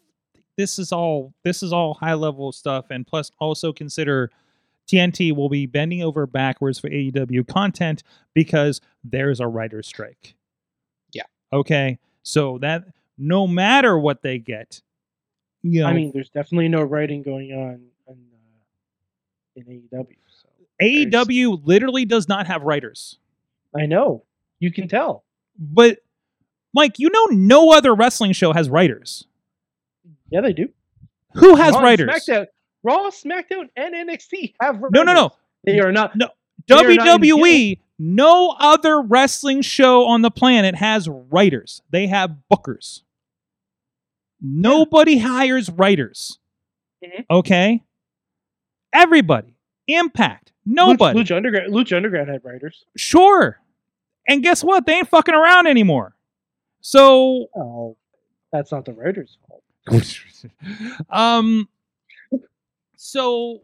This is all. This is all high level stuff, and plus, also consider TNT will be bending over backwards for AEW content because there's a writer's strike. Yeah. Okay. So that no matter what they get, you know, I mean, there's definitely no writing going on in, uh, in AEW. So AEW literally does not have writers. I know you can tell. But Mike, you know, no other wrestling show has writers. Yeah, they do. Who has Raw writers? SmackDown, Raw, SmackDown, and NXT have writers. No, no, no. They are not. No. Are not WWE, no other wrestling show on the planet has writers. They have bookers. Nobody hires writers. Mhm. Okay? Everybody. Impact. Nobody. Lucha Underground. Lucha Underground had writers. Sure. And guess what? They ain't fucking around anymore. So Oh, that's not the writers' fault. um so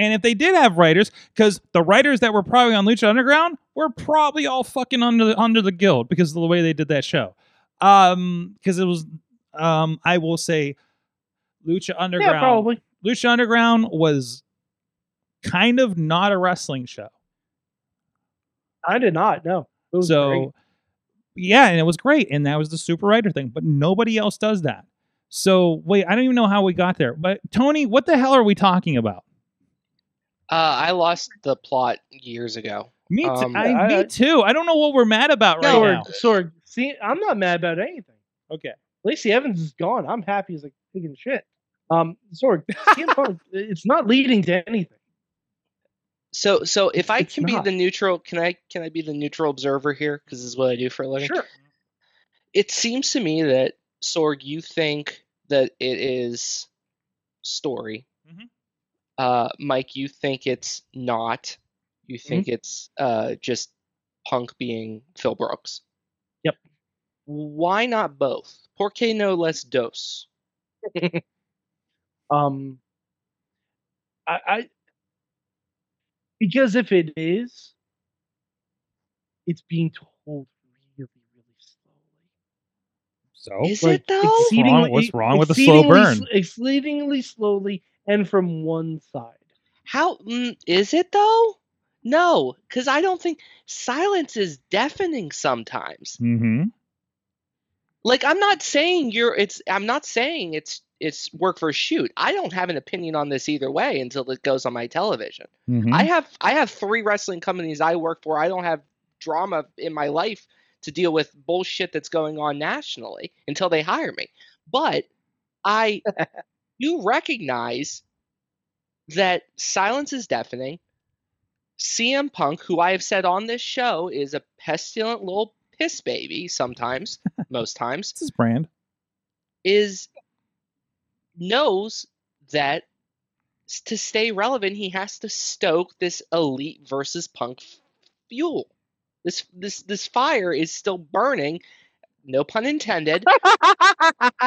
and if they did have writers because the writers that were probably on lucha underground were probably all fucking under the under the guild because of the way they did that show um because it was um i will say lucha underground Yeah, probably. lucha underground was kind of not a wrestling show I did not. know. So great. yeah and it was great and that was the super writer thing but nobody else does that so wait i don't even know how we got there but tony what the hell are we talking about Uh, I lost the plot years ago. me, too. Um, I, I- me too i don't know what we're mad about right Sorg, now Sorg, see, I'm not mad about anything. okay Lacey Evans is gone. I'm happy as a pig in shit. Um, Sorg, Punk, it's not leading to anything. So, so if I It's can be not. the neutral, can I can I be the neutral observer here? Because this is what I do for a living. Sure. It seems to me that Sorg, you think that it is story. Mhm. Uh, Mike, you think it's not. You Mm-hmm. think it's uh just Punk being Phil Brooks. Yep. Why not both? Por qué no less dos? Um, I, I because if it is, it's being told really, really slowly. So Is it though? wrong- what's wrong with the slow exceedingly burn? Exceedingly slowly and from one side. How mm, is it though? No, because I don't think silence is deafening sometimes. mm-hmm. Like I'm not saying you're it's I'm not saying it's it's work for a shoot. I don't have an opinion on this either way until it goes on my television. Mm-hmm. I have I have three wrestling companies I work for. I don't have drama in my life to deal with bullshit that's going on nationally until they hire me. But I do recognize that silence is deafening. CM Punk, who I have said on this show is a pestilent little piss baby sometimes, most times, this is brand is knows that to stay relevant he has to stoke this elite versus punk fuel this this this fire is still burning no pun intended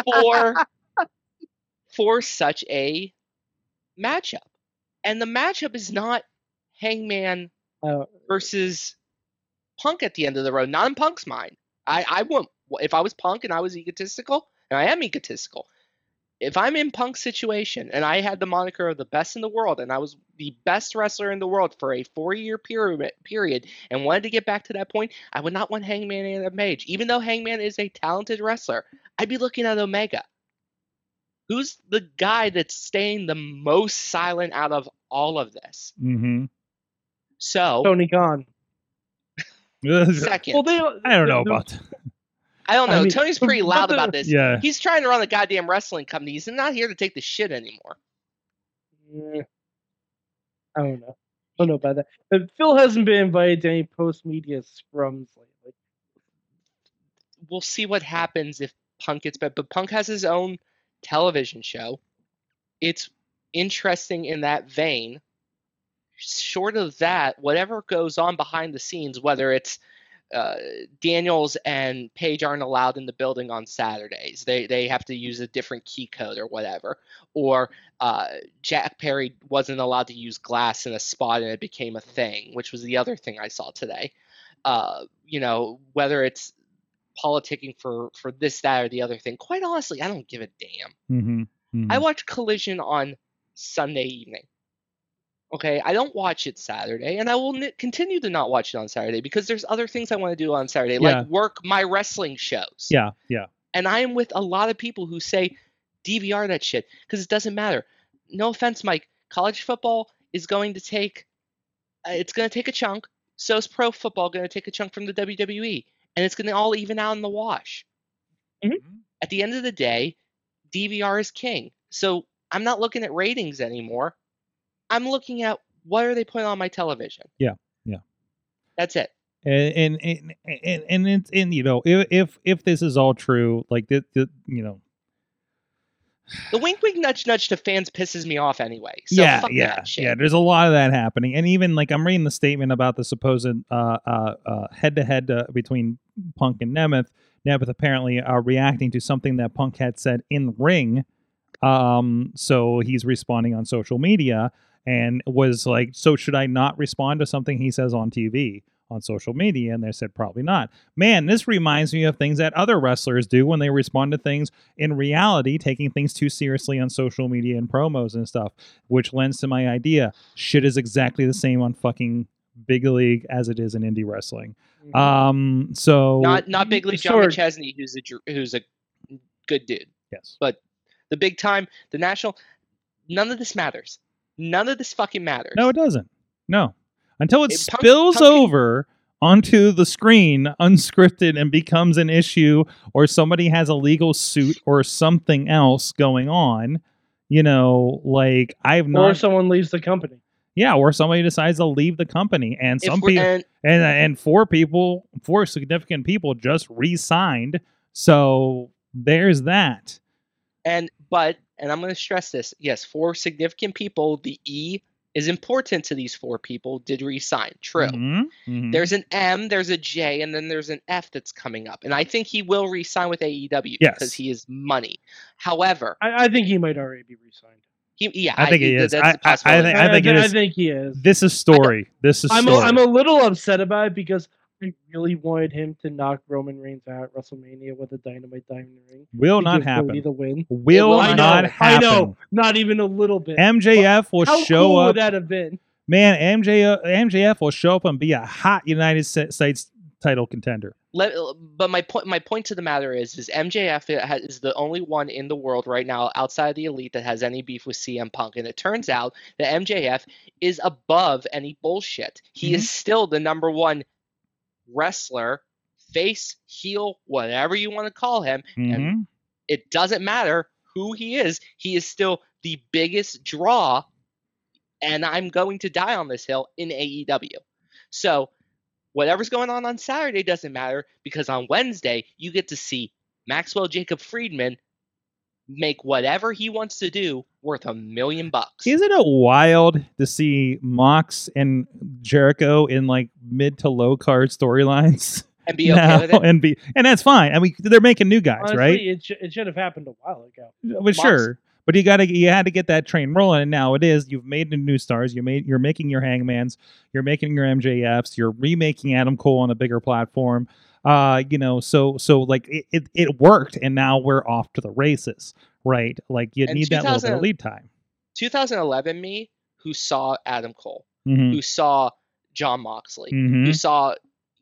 for for such a matchup. And the matchup is not hangman Uh, versus punk at the end of the road. Not in punk's mind. I i won't if i was punk and i was egotistical and i am egotistical if I'm in Punk's situation and I had the moniker of the best in the world and I was the best wrestler in the world for a four year period period and wanted to get back to that point, I would not want Hangman and Mage. Even though Hangman is a talented wrestler, I'd be looking at Omega. Who's the guy that's staying the most silent out of all of this? mm-hmm. So Tony Khan. second, Well, they. i don't know the- about that. I don't I know. mean, Tony's pretty loud about this. yeah He's trying to run a goddamn wrestling company. He's not here to take the shit anymore. Yeah. I don't know. I don't know about that. But Phil hasn't been invited to any post media scrums lately. we'll see what happens if Punk gets back. But Punk has his own television show. It's interesting in that vein. Short of that, whatever goes on behind the scenes, whether it's uh, Daniels and Page aren't allowed in the building on Saturdays. They they have to use a different key code or whatever. Or uh, Jack Perry wasn't allowed to use glass in a spot and it became a thing, which was the other thing I saw today. Uh, you know, whether it's politicking for for this, that, or the other thing. Quite honestly, I don't give a damn. mm-hmm. Mm-hmm. I watch Collision on Sunday evening. Okay, I don't watch it Saturday, and I will n- continue to not watch it on Saturday because there's other things I want to do on Saturday, Yeah. like work my wrestling shows. yeah yeah And I am with a lot of people who say DVR that shit because it doesn't matter. No offense, Mike. College football is going to take, uh, it's going to take a chunk. So is pro football going to take a chunk from the WWE, and it's going to all even out in the wash. Mhm. At the end of the day, DVR is king. So I'm not looking at ratings anymore. I'm looking at what are they putting on my television. Yeah, yeah. That's it. and and and and, and, it's and you know if if if this is all true like the, the you know The wink, wink, nudge, nudge to fans pisses me off anyway. So yeah, fuck yeah, that shit. yeah. There's a lot of that happening, and even like I'm reading the statement about the supposed uh, uh, uh, head-to-head uh, between Punk and Nemeth. Nemeth apparently uh, reacting to something that Punk had said in the ring. Um, so he's responding on social media and was like, "So should I not respond to something he says on TV?" On social media, and they said probably not. Man, this reminds me of things that other wrestlers do when they respond to things in reality, taking things too seriously on social media and promos and stuff which lends to my idea shit is exactly the same on fucking big league as it is in indie wrestling um so not not Big League John Sorg. McChesney, who's a who's a good dude. yes but The big time, the national. None of this matters. None of this fucking matters. no it doesn't no until it, It- spills Punk can- over onto the screen unscripted and becomes an issue or somebody has a legal suit or something else going on you know like i've not or someone leaves the company. yeah or somebody decides to leave the company and some people and and and four people, four significant people just re-signed. So there's that. and but and I'm going to stress this. Yes, for significant people, the E is important to these four people. Did resign. True. Mhm, mhm. There's an M, there's a J, and then there's an F that's coming up. And I think he will resign with AEW Yes. because he is money. However, I, I think he might already be re-signed. he yeah, I think he is. That's I- a I- I think- I, think it think he is. this is story. This is I'm a, story. I'm a little upset about it because I really wanted him to knock Roman Reigns out at WrestleMania with a Dynamite Diamond Ring. will not give happen. the win. Will will I know, not I happen. know, not even a little bit. MJF will How show cool up. would that have been? Man, MJ, MJF will show up and be a hot United States title contender. Let, but my point my point to the matter is is MJF ha- is the only one in the world right now outside of the elite that has any beef with CM Punk and it turns out that MJF is above any bullshit. He is mm-hmm. still the number 1 wrestler, face, heel, whatever you want to call him. Mhm. It doesn't matter who he is. He is still the biggest draw and I'm going to die on this hill in AEW. So whatever's going on on Saturday doesn't matter because on Wednesday you get to see Maxwell Jacob Friedman make whatever he wants to do worth a million bucks. Isn't it wild to see Mox and Jericho in like mid to low card storylines and be okay now, with it? and be and that's fine. I mean, they're making new guys, Honestly, right? it, sh- it should have happened a while ago. Well, Mox- sure, but you got to you had to get that train rolling, and now it is. You've made the new stars. You made you're making your Hangmans. You're making your MJFs. You're remaking Adam Cole on a bigger platform. Uh, you know, so so like it, it, it worked, and now we're off to the races, right? Like you need that little bit of lead time. 2011 me who saw Adam Cole, Mhm, who saw John Moxley, mhm, who saw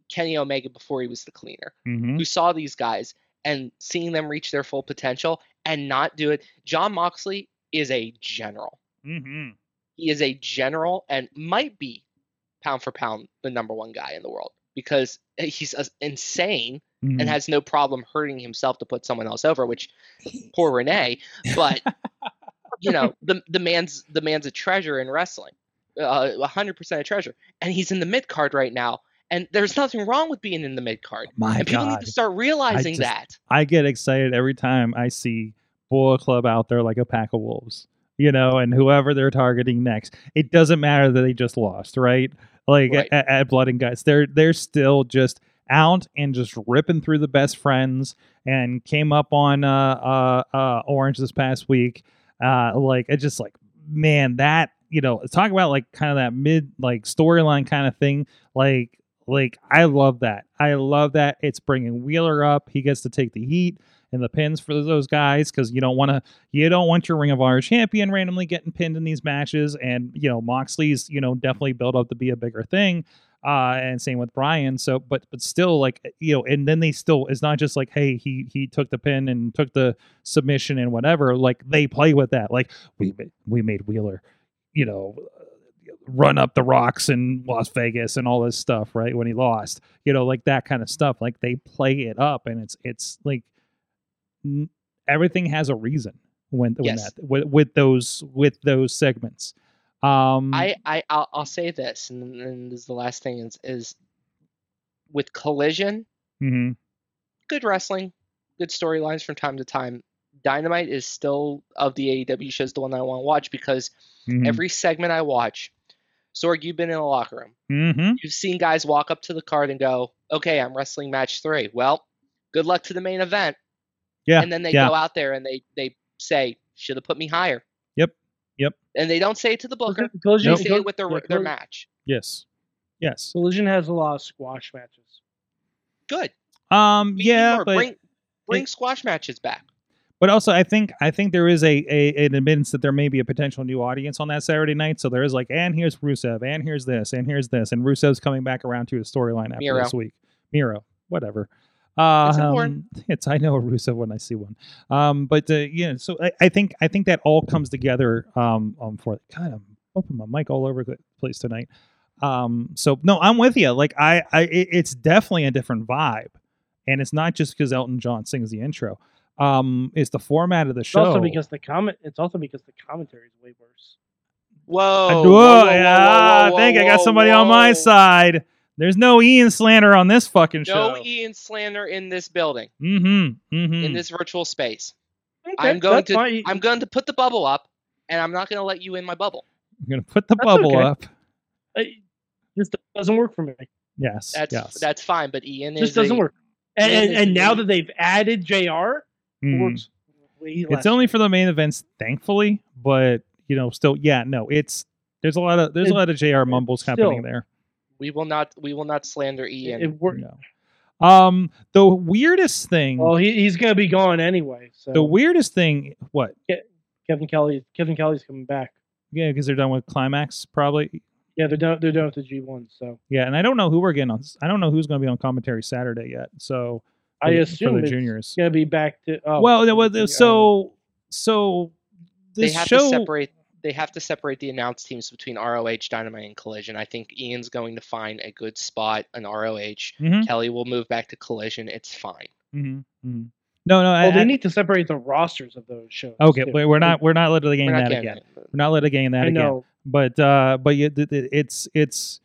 Kenny Omega before he was the cleaner, mhm. who saw these guys and seeing them reach their full potential and not do it. John Moxley is a general. Mhm. He is a general and might be pound for pound the number one guy in the world because he's uh, insane Mhm. and has no problem hurting himself to put someone else over, which poor Renee, but you know, the the man's the man's a treasure in wrestling. Uh, a hundred percent a treasure. And he's in the mid card right now. And there's nothing wrong with being in the mid card. My And people need to start realizing just- that. I get excited every time I see Bullet Club out there like a pack of wolves, you know, and whoever they're targeting next. It doesn't matter that they just lost, right? Like Right. At, at Blood and Guts, they're they're still just out and just ripping through the best friends and came up on uh uh, uh Orange this past week. Uh like it just like man that you know talk about like kind of that mid like storyline kind of thing like like I love that. I love that it's bringing Wheeler up. He gets to take the heat and the pins for those guys because you don't want to you don't want your Ring of Honor champion randomly getting pinned in these matches. And you know Moxley's you know definitely built up to be a bigger thing. Uh, and same with Brian. So, but but still, like you know, and then they still it's not just like, hey, he he took the pin and took the submission and whatever. Like they play with that. Like we we made Wheeler, you know, run up the rocks in Las Vegas and all this stuff, right? When he lost, you know, like that kind of stuff. Like they play it up, and it's it's like everything has a reason when when Yes. that with, with those with those segments. Um, I, I I'll, I'll say this, and, then- and this is the last thing is is with collision, mhm. good wrestling, good storylines from time to time. Dynamite is still of the AEW shows the one I want to watch because Mhm. every segment I watch, Sorg, you've been in a locker room. Mhm. You've seen guys walk up to the card and go, "Okay, I'm wrestling match three. Well, good luck to the main event." Yeah. And then they yeah. go out there and they they say, "Should have put me higher." Yep. Yep. And they don't say it to the booker. Collision, They Nope. say it with their yeah, their match. Yes. Yes. Collision has a lot of squash matches. Good. Um. We Yeah, but bring bring squash matches back. but also I think I think there is a, a an admittance that there may be a potential new audience on that Saturday night. So there is like, and here's Rusev, and here's this, and here's this, and Rusev's coming back around to his storyline after Miro. this week. Miro, whatever. Uh, It's important. It's I know a Rusev when I see one. Um, but uh, yeah, so I, I think I think that all comes together. Um, um for God, I'm opening my mic all over the place tonight. Um, so no, I'm with you. Like I, I, it- it's definitely a different vibe, and it's not just because Elton John sings the intro. Um, it's the format of the It's show. also because the comment. It's also because the commentary is way worse. Whoa. I, whoa, whoa, whoa, whoa, yeah, whoa, I think I got whoa, somebody on my whoa. side. There's no Ian slander on this fucking show. No. Ian slander in this building, mm-hmm. Mm-hmm. in this virtual space. Okay, I'm going to fine. I'm going to put the bubble up, and I'm not going to let you in my bubble. I'm gonna put the That's bubble okay. up. It just doesn't work for me. Yes. That's yes. that's fine. But Ian just is doesn't a- work. And, and, and now that they've added Jr., it Mhm. works. It's only for the main events, thankfully. But you know, still, yeah, no, it's there's a lot of there's a lot of Jr. mumbles happening still- there. We will not we will not slander Ian. It, worked. No. Um, the weirdest thing, Well, he, he's going to be gone anyway. So the weirdest thing, what? Kevin Kelly, Kevin Kelly's coming back. Yeah, because they're done with climax, probably. Yeah, they're done. They're done with the G one. So Yeah, and I don't know who we're getting on. I don't know who's going to be on commentary Saturday yet. So I the- assume for the it's juniors. going to be back to. Oh, well, there was so so they have show. to separate they have to separate the announced teams between ROH, Dynamite, and Collision. I think Ian's going to find a good spot in ROH. Mhm, Kelly will move back to Collision. It's fine. mhm, mhm. No, no. Well, I, they I- need to separate the rosters of those shows. okay, too. but we're not we're not litigating We're not that getting again. it. We're not litigating that I again. know. but uh but yeah th- th- it's it's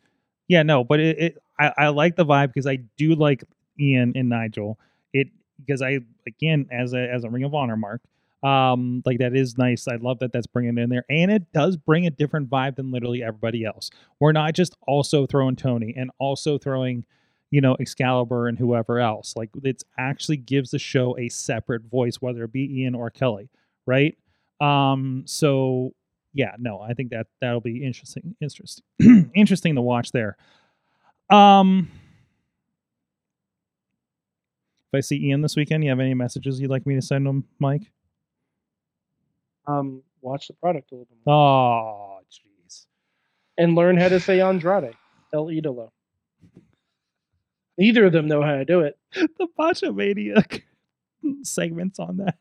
yeah no but it, it I, I like the vibe because i do like ian and nigel it because i again as a as a ring of honor mark um like that is nice i love that that's bringing it in there and it does bring a different vibe than literally everybody else we're not just also throwing tony and also throwing you know excalibur and whoever else like it actually gives the show a separate voice whether it be ian or kelly right um so yeah, no, I think that that'll be interesting, interesting, interesting to watch there. Um, if I see Ian this weekend, you have any messages you'd like me to send him, Mike? Um, watch the product a little bit more Oh, jeez. and learn how to say Andrade, El Idolo. Neither of them know how to do it. The Bacha Mania segments on that.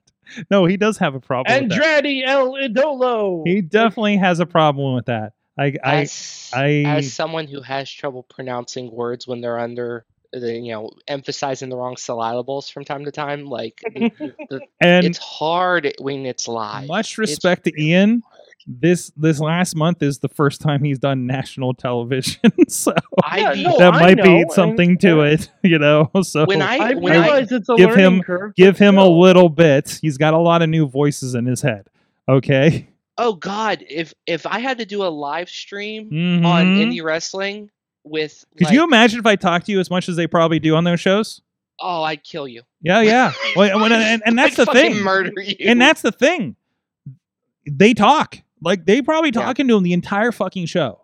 No, he does have a problem. with that. Andrade El Idolo. He definitely has a problem with that. I, I, As, I- as someone who has trouble pronouncing words when they're under the you know emphasizing the wrong syllables from time to time, like the- the- and it's hard when it's live. much It's respect to really Ian. hard. This this last month is the first time he's done national television, so I Yeah, no, that I might know, be and- something to yeah. it, you know. So when I I when I realize it's a give learning him- curve. give but him a little bit. He's got a lot of new voices in his head. Okay. oh god, if if I had to do a live stream Mhm. on indie wrestling with Could like, you imagine if I talked to you as much as they probably do on those shows? oh I'd kill you. Yeah, yeah. Well, and, and, and that's I'd the thing. Murder you. And that's the thing. They talk. Like they probably Yeah. talking to him the entire fucking show.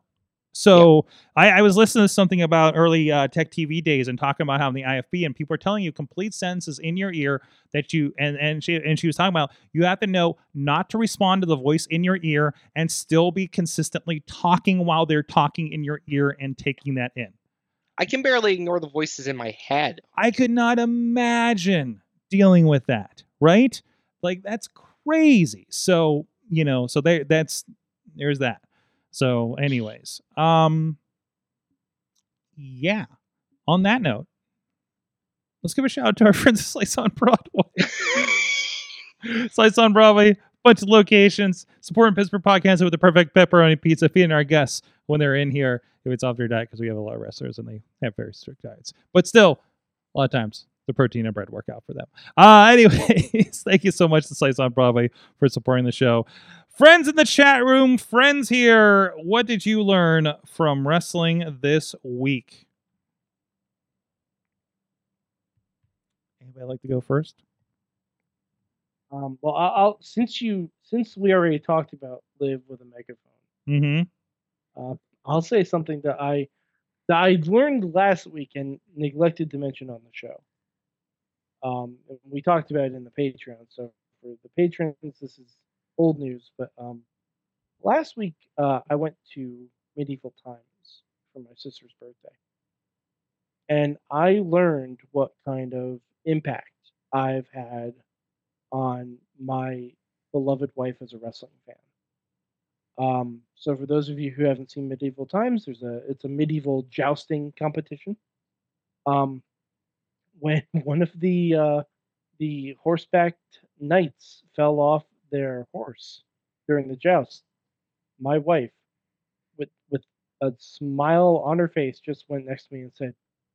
So I, I was listening to something about early uh, tech TV days and talking about how in the IFB and people are telling you complete sentences in your ear that you and and she and she was talking about you have to know not to respond to the voice in your ear and still be consistently talking while they're talking in your ear and taking that in. I can barely ignore the voices in my head. I could not imagine dealing with that, right? Like that's crazy. So, you know, so there that's there's that. So, anyways, um yeah. On that note, let's give a shout out to our friends at Slice on Broadway. Slice on Broadway, bunch of locations, supporting Pittsburgh podcast with the perfect pepperoni pizza, feeding our guests when they're in here if it's off their diet because we have a lot of wrestlers and they have very strict diets. But still, a lot of times the protein and bread work out for them. Uh, anyways, thank you so much to Slice on Broadway for supporting the show. Friends in the chat room, friends here, what did you learn from wrestling this week? Anybody like to go first? Um, well, I'll, I'll since you since we already talked about live with a megaphone, Mm-hmm. uh, I'll say something that I that I learned last week and neglected to mention on the show. Um, we talked about it in the Patreon. So for the patrons, this is old news. But um, last week uh, I went to Medieval Times for my sister's birthday, and I learned what kind of impact I've had on my beloved wife as a wrestling fan. Um, so for those of you who haven't seen Medieval Times, there's a it's a medieval jousting competition. Um, when one of the uh, the horseback knights fell off their horse during the joust, my wife, with with a smile on her face, just went next to me and said,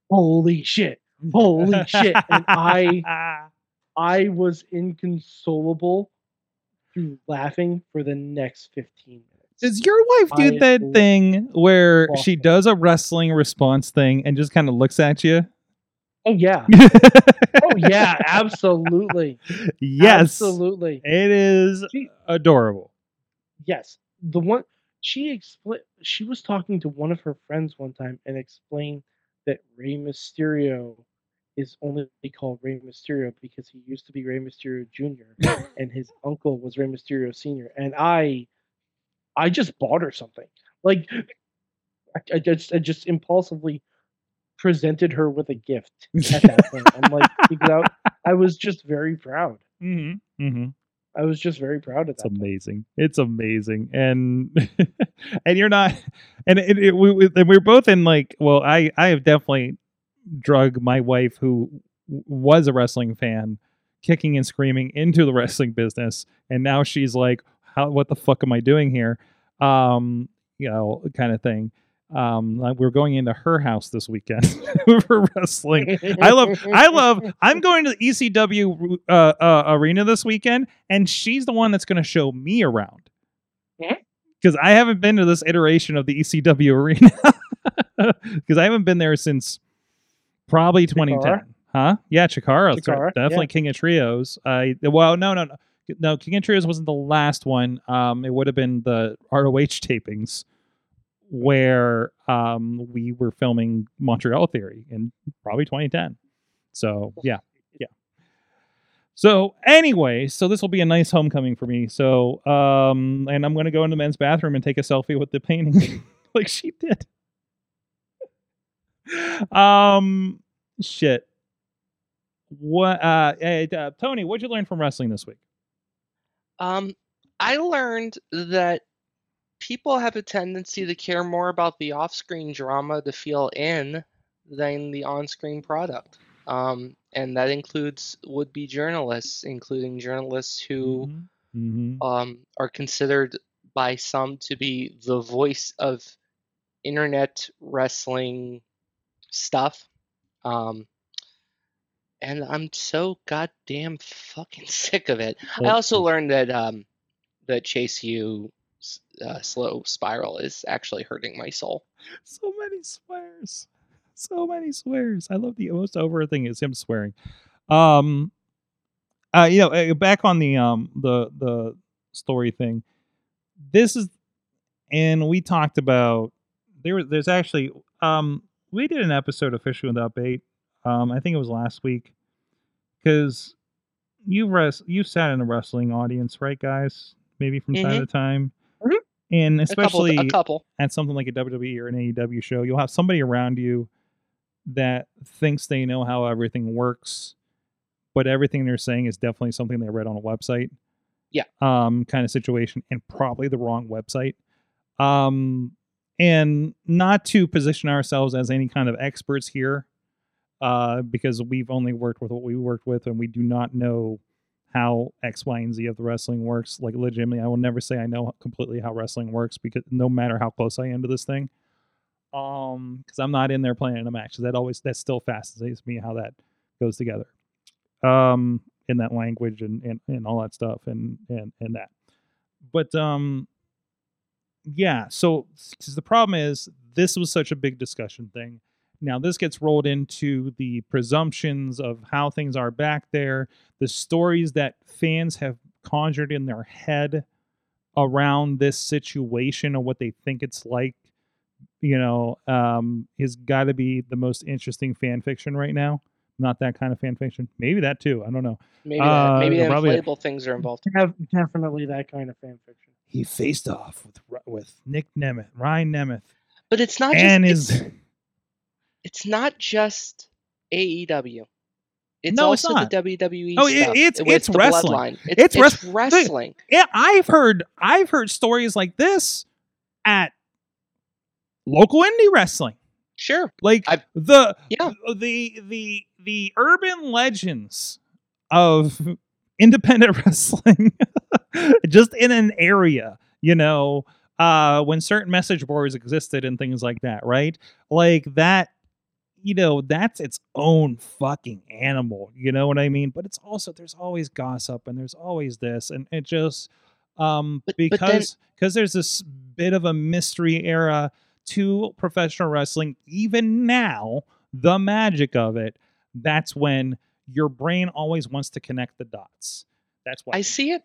"Holy shit! Holy shit!" And I I was inconsolable through laughing for the next 15 minutes. Does your wife do I that thing where she does a wrestling response thing and just kind of looks at you? Oh yeah. Oh yeah, absolutely. yes. Absolutely. It is She- adorable. Yes. The one she explained she was talking to one of her friends one time and explained that Rey Mysterio is only called Rey Mysterio because he used to be Rey Mysterio Jr. and his uncle was Rey Mysterio Sr. And I I just bought her something. Like I, I just I just impulsively presented her with a gift at that point. I'm like because I, I was just very proud. Mm-hmm. Mm-hmm. I was just very proud of It's that. point. amazing. It's amazing, and and you're not, and it, it, we, we we're both in like. Well, I I have definitely drug my wife, who was a wrestling fan, kicking and screaming into the wrestling business, and now she's like, "How? What the fuck am I doing here?" Um, you know, kind of thing. Um, like we're going into her house this weekend for wrestling. I love, I love. I'm going to the ECW uh, uh, arena this weekend, and she's the one that's going to show me around. Because I haven't been to this iteration of the ECW arena. Because I haven't been there since probably 2010. Huh? Yeah, Chikara. Chikara, Definitely yeah. King of Trios. I well, no, no, no, no. King of Trios wasn't the last one. Um, it would have been the ROH tapings where um we were filming Montreal Theory in probably 2010. So yeah, yeah. So anyway, so this will be a nice homecoming for me. So um, and I'm gonna go in the men's bathroom and take a selfie with the painting, like she did. um, shit. What? Uh, hey, uh, Tony, what'd you learn from wrestling this week? Um, I learned that people have a tendency to care more about the off-screen drama to feel in than the on-screen product. Um, and that includes would-be journalists, including journalists who Mm-hmm. um, are considered by some to be the voice of internet wrestling stuff. Um, and I'm so goddamn fucking sick of it. I also learned that um, that Chase U uh, slow spiral is actually hurting my soul. so many swears. So many swears. I love the most over thing is him swearing. Um uh you know uh, back on the um the the story thing this is and we talked about there there's actually um we did an episode of fishing without bait um i think it was last week because you've res you sat in a wrestling audience right guys? Maybe from time Mhm. to time And A couple, especially a couple. at something like a WWE or an AEW show, you'll have somebody around you that thinks they know how everything works, but everything they're saying is definitely something they read on a website. Yeah. Um, kind of situation, and probably the wrong website. Um, and not to position ourselves as any kind of experts here, uh, because we've only worked with what we worked with, and we do not know how X, Y, and Z of the wrestling works. Like legitimately, I will never say I know completely how wrestling works because no matter how close I am to this thing, um, because I'm not in there playing a match. That always that still fascinates me how that goes together um in that language and and, and all that stuff and and and that but um yeah so 'cause the problem is this was such a big discussion thing now this gets rolled into the presumptions of how things are back there the stories that fans have conjured in their head around this situation or what they think it's like you know um has got to be the most interesting fan fiction right now. Not that kind of fan fiction. Maybe that too. I don't know. Maybe Uh, that, maybe the probably- inflatable things are involved. Def- definitely that kind of fan fiction. he faced off with with nick nemeth ryan nemeth. But it's not just and it's, his it's not just AEW. It's No, it's not. the WWE Oh, it- it's- it's wrestling. It's, It's it's, wrest- wrestling. yeah i've heard i've heard stories like this at local indie wrestling Sure. like I've- the Yeah. the the the urban legends of independent wrestling just in an area you know uh when certain message boards existed and things like that right like that you know that's its own fucking animal you know what i mean but it's also there's always gossip and there's always this and it just um But- because because there's this bit of a mystery era to professional wrestling even now the magic of it that's when your brain always wants to connect the dots that's why I see it.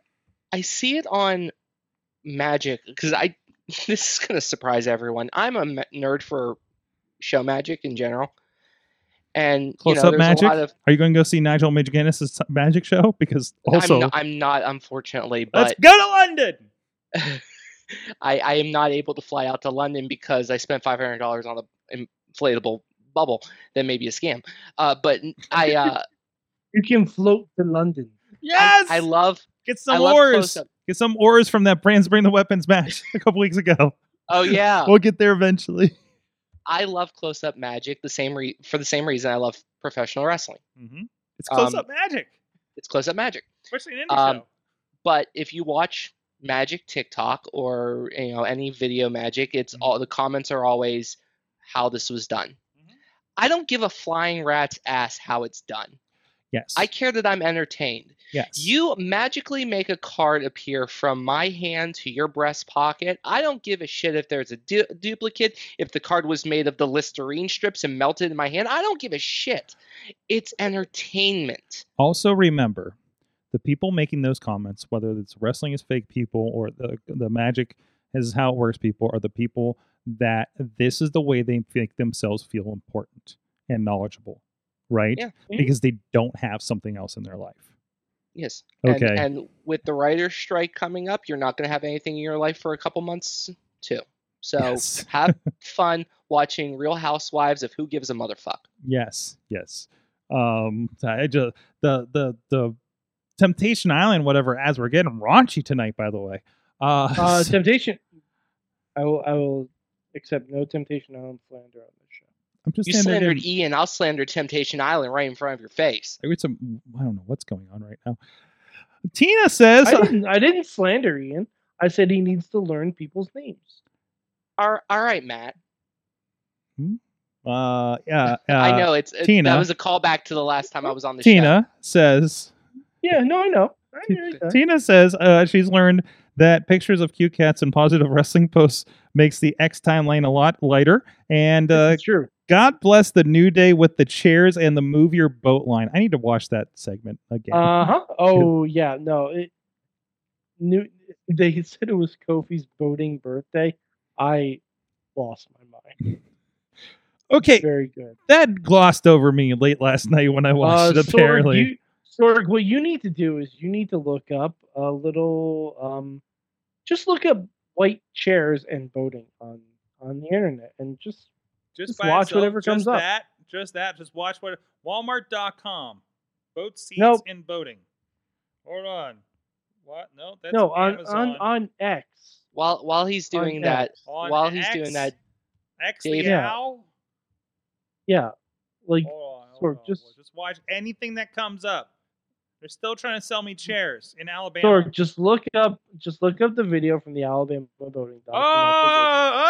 I see it on Magic because I. This is gonna surprise everyone. I'm a nerd for show magic in general, and close you know, up magic a lot of. are you going to go see nigel McGuinness's magic show? Because also I'm, not, I'm not, unfortunately, let's but go to london! I, I am not able to fly out to London because I spent five hundred dollars on an inflatable bubble that may be a scam. Uh, but I uh, You can float to London. yes! I, I love get some love oars get some oars from that brands bring the weapons match a couple weeks ago. Oh yeah, we'll get there eventually I love close up magic. The same re- for the same reason I love professional wrestling. mm-hmm. it's close Um, up magic It's close up magic. especially an indie Um, show But if you watch Magic TikTok or you know any video Magic, it's Mhm. all the comments are always how this was done. Mhm. I don't give a flying rat's ass how it's done. yes I care that I'm entertained. Yes You magically make a card appear from my hand to your breast pocket. I don't give a shit if there's a du- duplicate, if the card was made of the Listerine strips and melted in my hand. I don't give a shit. It's entertainment. also remember the people making those comments whether it's wrestling is fake people or the the magic is how it works people are the people that this is the way they make themselves feel important and knowledgeable right Yeah. Mm-hmm. because they don't have something else in their life Yes. Okay. And, and with the writer's strike coming up, you're not going to have anything in your life for a couple months, too. So Yes. have fun watching Real Housewives of Who Gives a Motherfuck. yes yes um i just the the the temptation island whatever as we're getting raunchy tonight by the way uh, Uh, so- temptation. I will. I will accept no temptation island slander on this show. I'm just You slandered getting- Ian, I'll slander Temptation Island right in front of your face. Maybe some I don't know what's going on right now. Tina says I didn't. I didn't slander Ian. I said he needs to learn people's names. All, all right, Matt. Hmm? uh yeah, uh, I know it's it, Tina. that was a callback to the last time I was on the show. Tina says Yeah. No, I know. I T- know that. Tina says uh, she's learned that pictures of cute cats and positive wrestling posts makes the X timeline a lot lighter. And uh, It's true. God bless the new day with the chairs and the move your boat line. I need to watch that segment again. Uh huh. Oh yeah. No. It. New. They said it was Kofi's boating birthday. I lost my mind. okay, Very good. that glossed over me late last night when I watched Uh, it. Apparently, Sorg, you, Sorg, what you need to do is you need to look up a little. Um, just look up white chairs and boating on on the internet, and just just by watch whatever just comes up. That, just that. Just watch what Walmart.com. Boat seats Nope. and boating. Hold on. What? No, that's no on Amazon. on on X. While while he's On doing that, X. On while he's X? doing that, X Dave- the Yeah. owl. Yeah, like Hold on, hold Sorg, on. just- just watch anything that comes up. They're still trying to sell me chairs in Alabama. Sorg, just look up just look up the video from the Alabama boating documentary. Oh,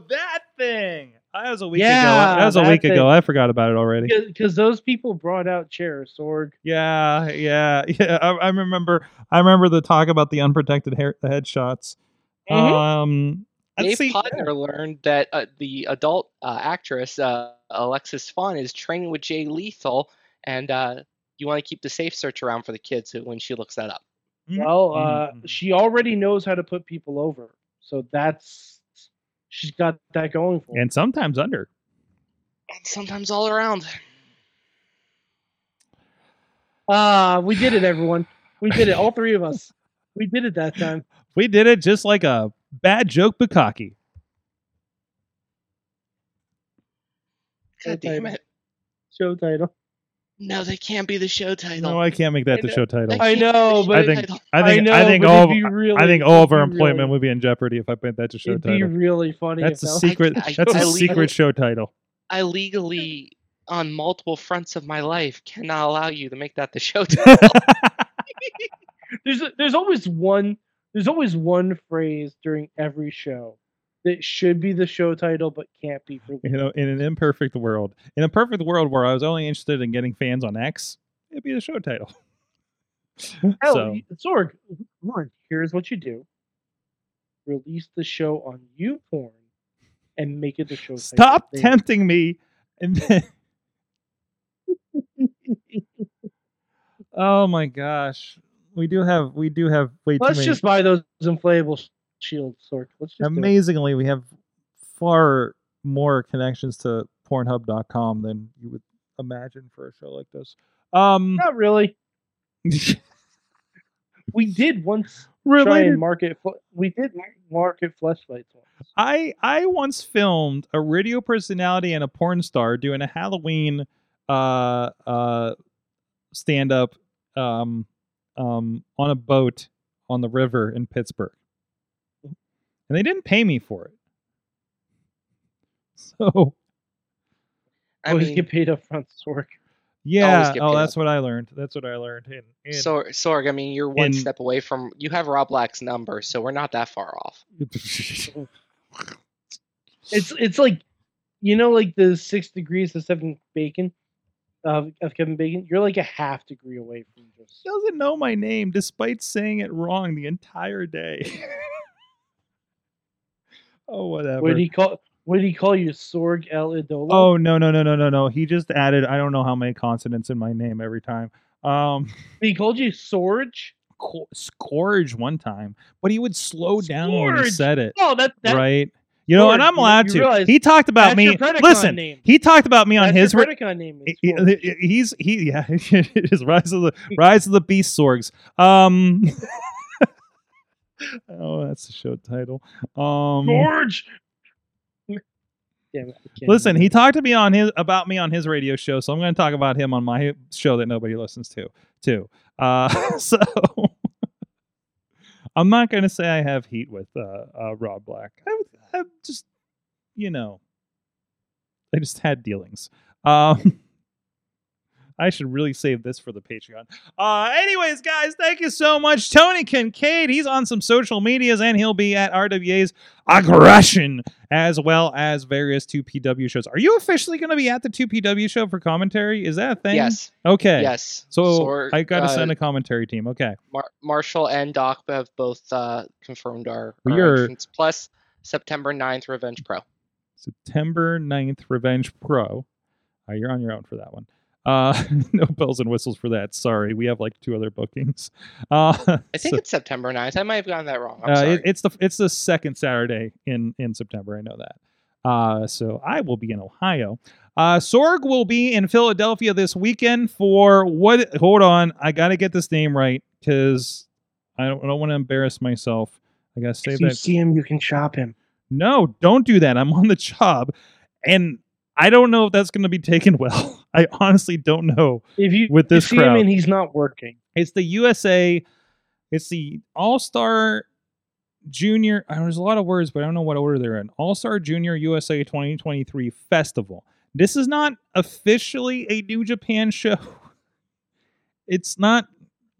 oh, that thing. That was a week ago. Yeah, That was a week that's ago. I forgot about it already. Because those people brought out chairs, Sorg. Yeah, yeah, yeah. I, I remember. I remember the talk about the unprotected hair, the headshots. Mhm. Um, Dave see. Podner learned that uh, the adult uh, actress uh, Alexis Fawx is training with Jay Lethal, and uh, you want to keep the safe search around for the kids when she looks that up. Well, uh, mhm. she already knows how to put people over, so that's she's got that going for. her. and sometimes under. And sometimes all around. Ah, we did it, everyone. We did it. All three of us. We did it that time. We did it just like a bad joke, Bukaki. God damn it. Show title. No, they can't be the show title. No, I can't make that I the know. show title. They I know, but I think- I think know, I think all of be really, I think all of our employment really, would be in jeopardy if I made that to show title. It'd be really funny. That's a that secret. I- That's a I secret legally- show title. I legally, on multiple fronts of my life, cannot allow you to make that the show title. There's there's always one there's always one phrase during every show that should be the show title but can't be for you know, in an imperfect world, in a perfect world where I was only interested in getting fans on X, it'd be the show title. Hell, so Sorg, come on. Here's what you do: release the show on YouPorn and make it the show. title stop tempting me, and then. oh my gosh, we do have we do have way too Let's just buy those inflatable sh- shields, Sorg. Let's just amazingly we have far more connections to pornhub.com than you would imagine for a show like this um Not really. We did once try related and market. We did market flashlights once. i i once filmed a radio personality and a porn star doing a halloween uh uh stand up um um on a boat on the river in pittsburgh and they didn't pay me for it so I Always mean, get paid up front, Sorg. yeah oh that's up. what i learned that's what i learned in, in Sor- Sorg, I mean, you're one in- step away from. You have Rob Black's number, so we're not that far off. It's it's like, you know, like the six degrees of seven bacon, of of Kevin Bacon. You're like a half degree away from just. doesn't know my name despite saying it wrong the entire day. Oh, whatever. What did he call? What did he call you, Sorg El Idolo? oh no no no no no no. He just added I don't know how many consonants in my name every time. Um, he called you Sorge. co- scourge one time, but he would slow down when he said it. Oh, that, that right. You know, and I'm allowed you to. He talked about me. Listen, name. he talked about me on that's his. your Re- name. he- he- he's he yeah it is rise of the rise of the beast sorgs um oh that's the show title. Um George. Damn it, I can't listen he talked to me on his about me on his radio show so i'm going to talk about him on my show that nobody listens to too. Uh so i'm not going to say i have heat with uh, uh rob black. I, I just you know i just had dealings. Um I should really save this for the Patreon. Uh, anyways, guys, thank you so much. Tony Kincaid, he's on some social medias and he'll be at RWA's Aggression as well as various 2PW shows. Are you officially going to be at the 2PW show for commentary? Is that a thing? Yes, Okay. yes. So Sor- I got to uh, send a commentary team. Okay. Mar- Marshall and Doc have both uh, confirmed our, our Plus, September 9th, Revenge Pro. September 9th, Revenge Pro. Uh, you're on your own for that one. Uh, no bells and whistles for that. Sorry. We have like two other bookings. Uh, I think so- it's September 9th. I might have gotten that wrong. I'm Uh, sorry. it, it's the it's the second Saturday in in September. I know that. Uh, so I will be in Ohio. Uh, Sorg will be in Philadelphia this weekend for what? Hold on, I got to get this name right because I don't, I don't want to embarrass myself. I gotta say If you that. see him, you can chop him. No, don't do that. I'm on the job, and I don't know if that's going to be taken well. I honestly don't know. If you With you this see crowd. him and he's not working, It's the USA. It's the All Star Junior. There's a lot of words, but I don't know what order they're in. All Star Junior USA 2023 Festival. This is not officially a New Japan show. It's not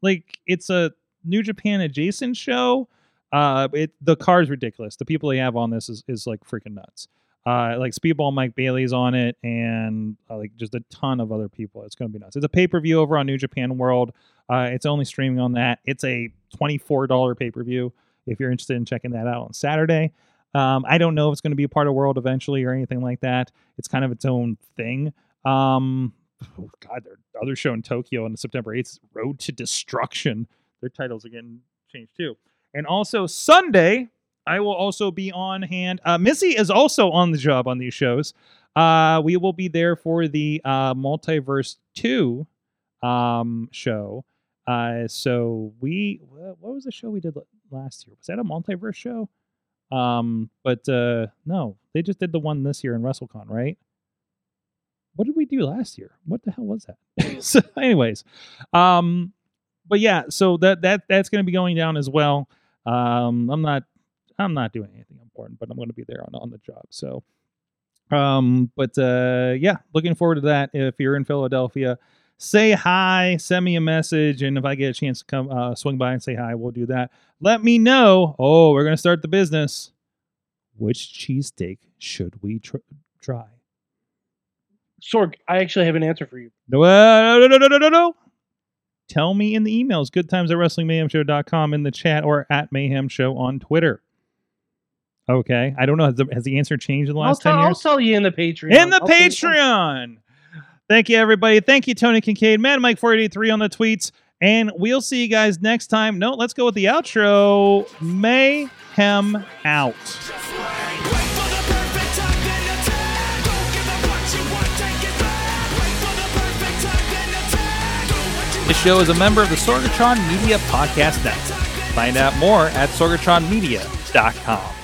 like it's a New Japan adjacent show. Uh, it the card's ridiculous. The people they have on this is is like freaking nuts. Uh, like Speedball Mike Bailey's on it, and uh, like just a ton of other people. It's going to be nuts. It's a pay per view over on New Japan World. Uh, it's only streaming on that. It's a twenty four dollar pay per view. If you're interested in checking that out on Saturday, um, I don't know if it's going to be a part of World eventually or anything like that. It's kind of its own thing. Um, oh God, their other show in Tokyo on September 8th, Road to Destruction. Their titles are getting changed too. And also Sunday, I will also be on hand. Uh, Missy is also on the job on these shows. Uh, we will be there for the uh, Multiverse 2 um, show. Uh, so we, what was the show we did last year? Was that a multiverse show? Um, but uh, no, they just did the one this year in WrestleCon, right? What did we do last year? What the hell was that? so, anyways, um, but yeah, so that that that's going to be going down as well. Um, I'm not I'm not doing anything important, but I'm going to be there on on the job. So, um, but uh, yeah, looking forward to that. If you're in Philadelphia, say hi, send me a message, and if I get a chance to come uh, swing by and say hi, we'll do that. Let me know. Oh, we're going to start the business. Which cheesesteak should we tr- try? Sorg, I actually have an answer for you. No, no, no, no, no, no, no. Tell me in the emails. Good times at WrestlingMayhemShow.com in the chat or at Mayhem Show on Twitter. Okay. I don't know. Has the, has the answer changed in the I'll, last tell, 10 I'll years? tell you in the Patreon. in the I'll Patreon. Thank you, everybody. Thank you, Tony Kincaid, Man Mike 483 on the tweets. And we'll see you guys next time. No, let's go with the outro. Mayhem out. Just wait. Wait for the perfect time, then attack. Don't give up what you want, take it back. Wait for the perfect time, then attack. Do what you This show is a member of the Sorgatron Media Podcast Network. Find out more at sorgatronmedia.com.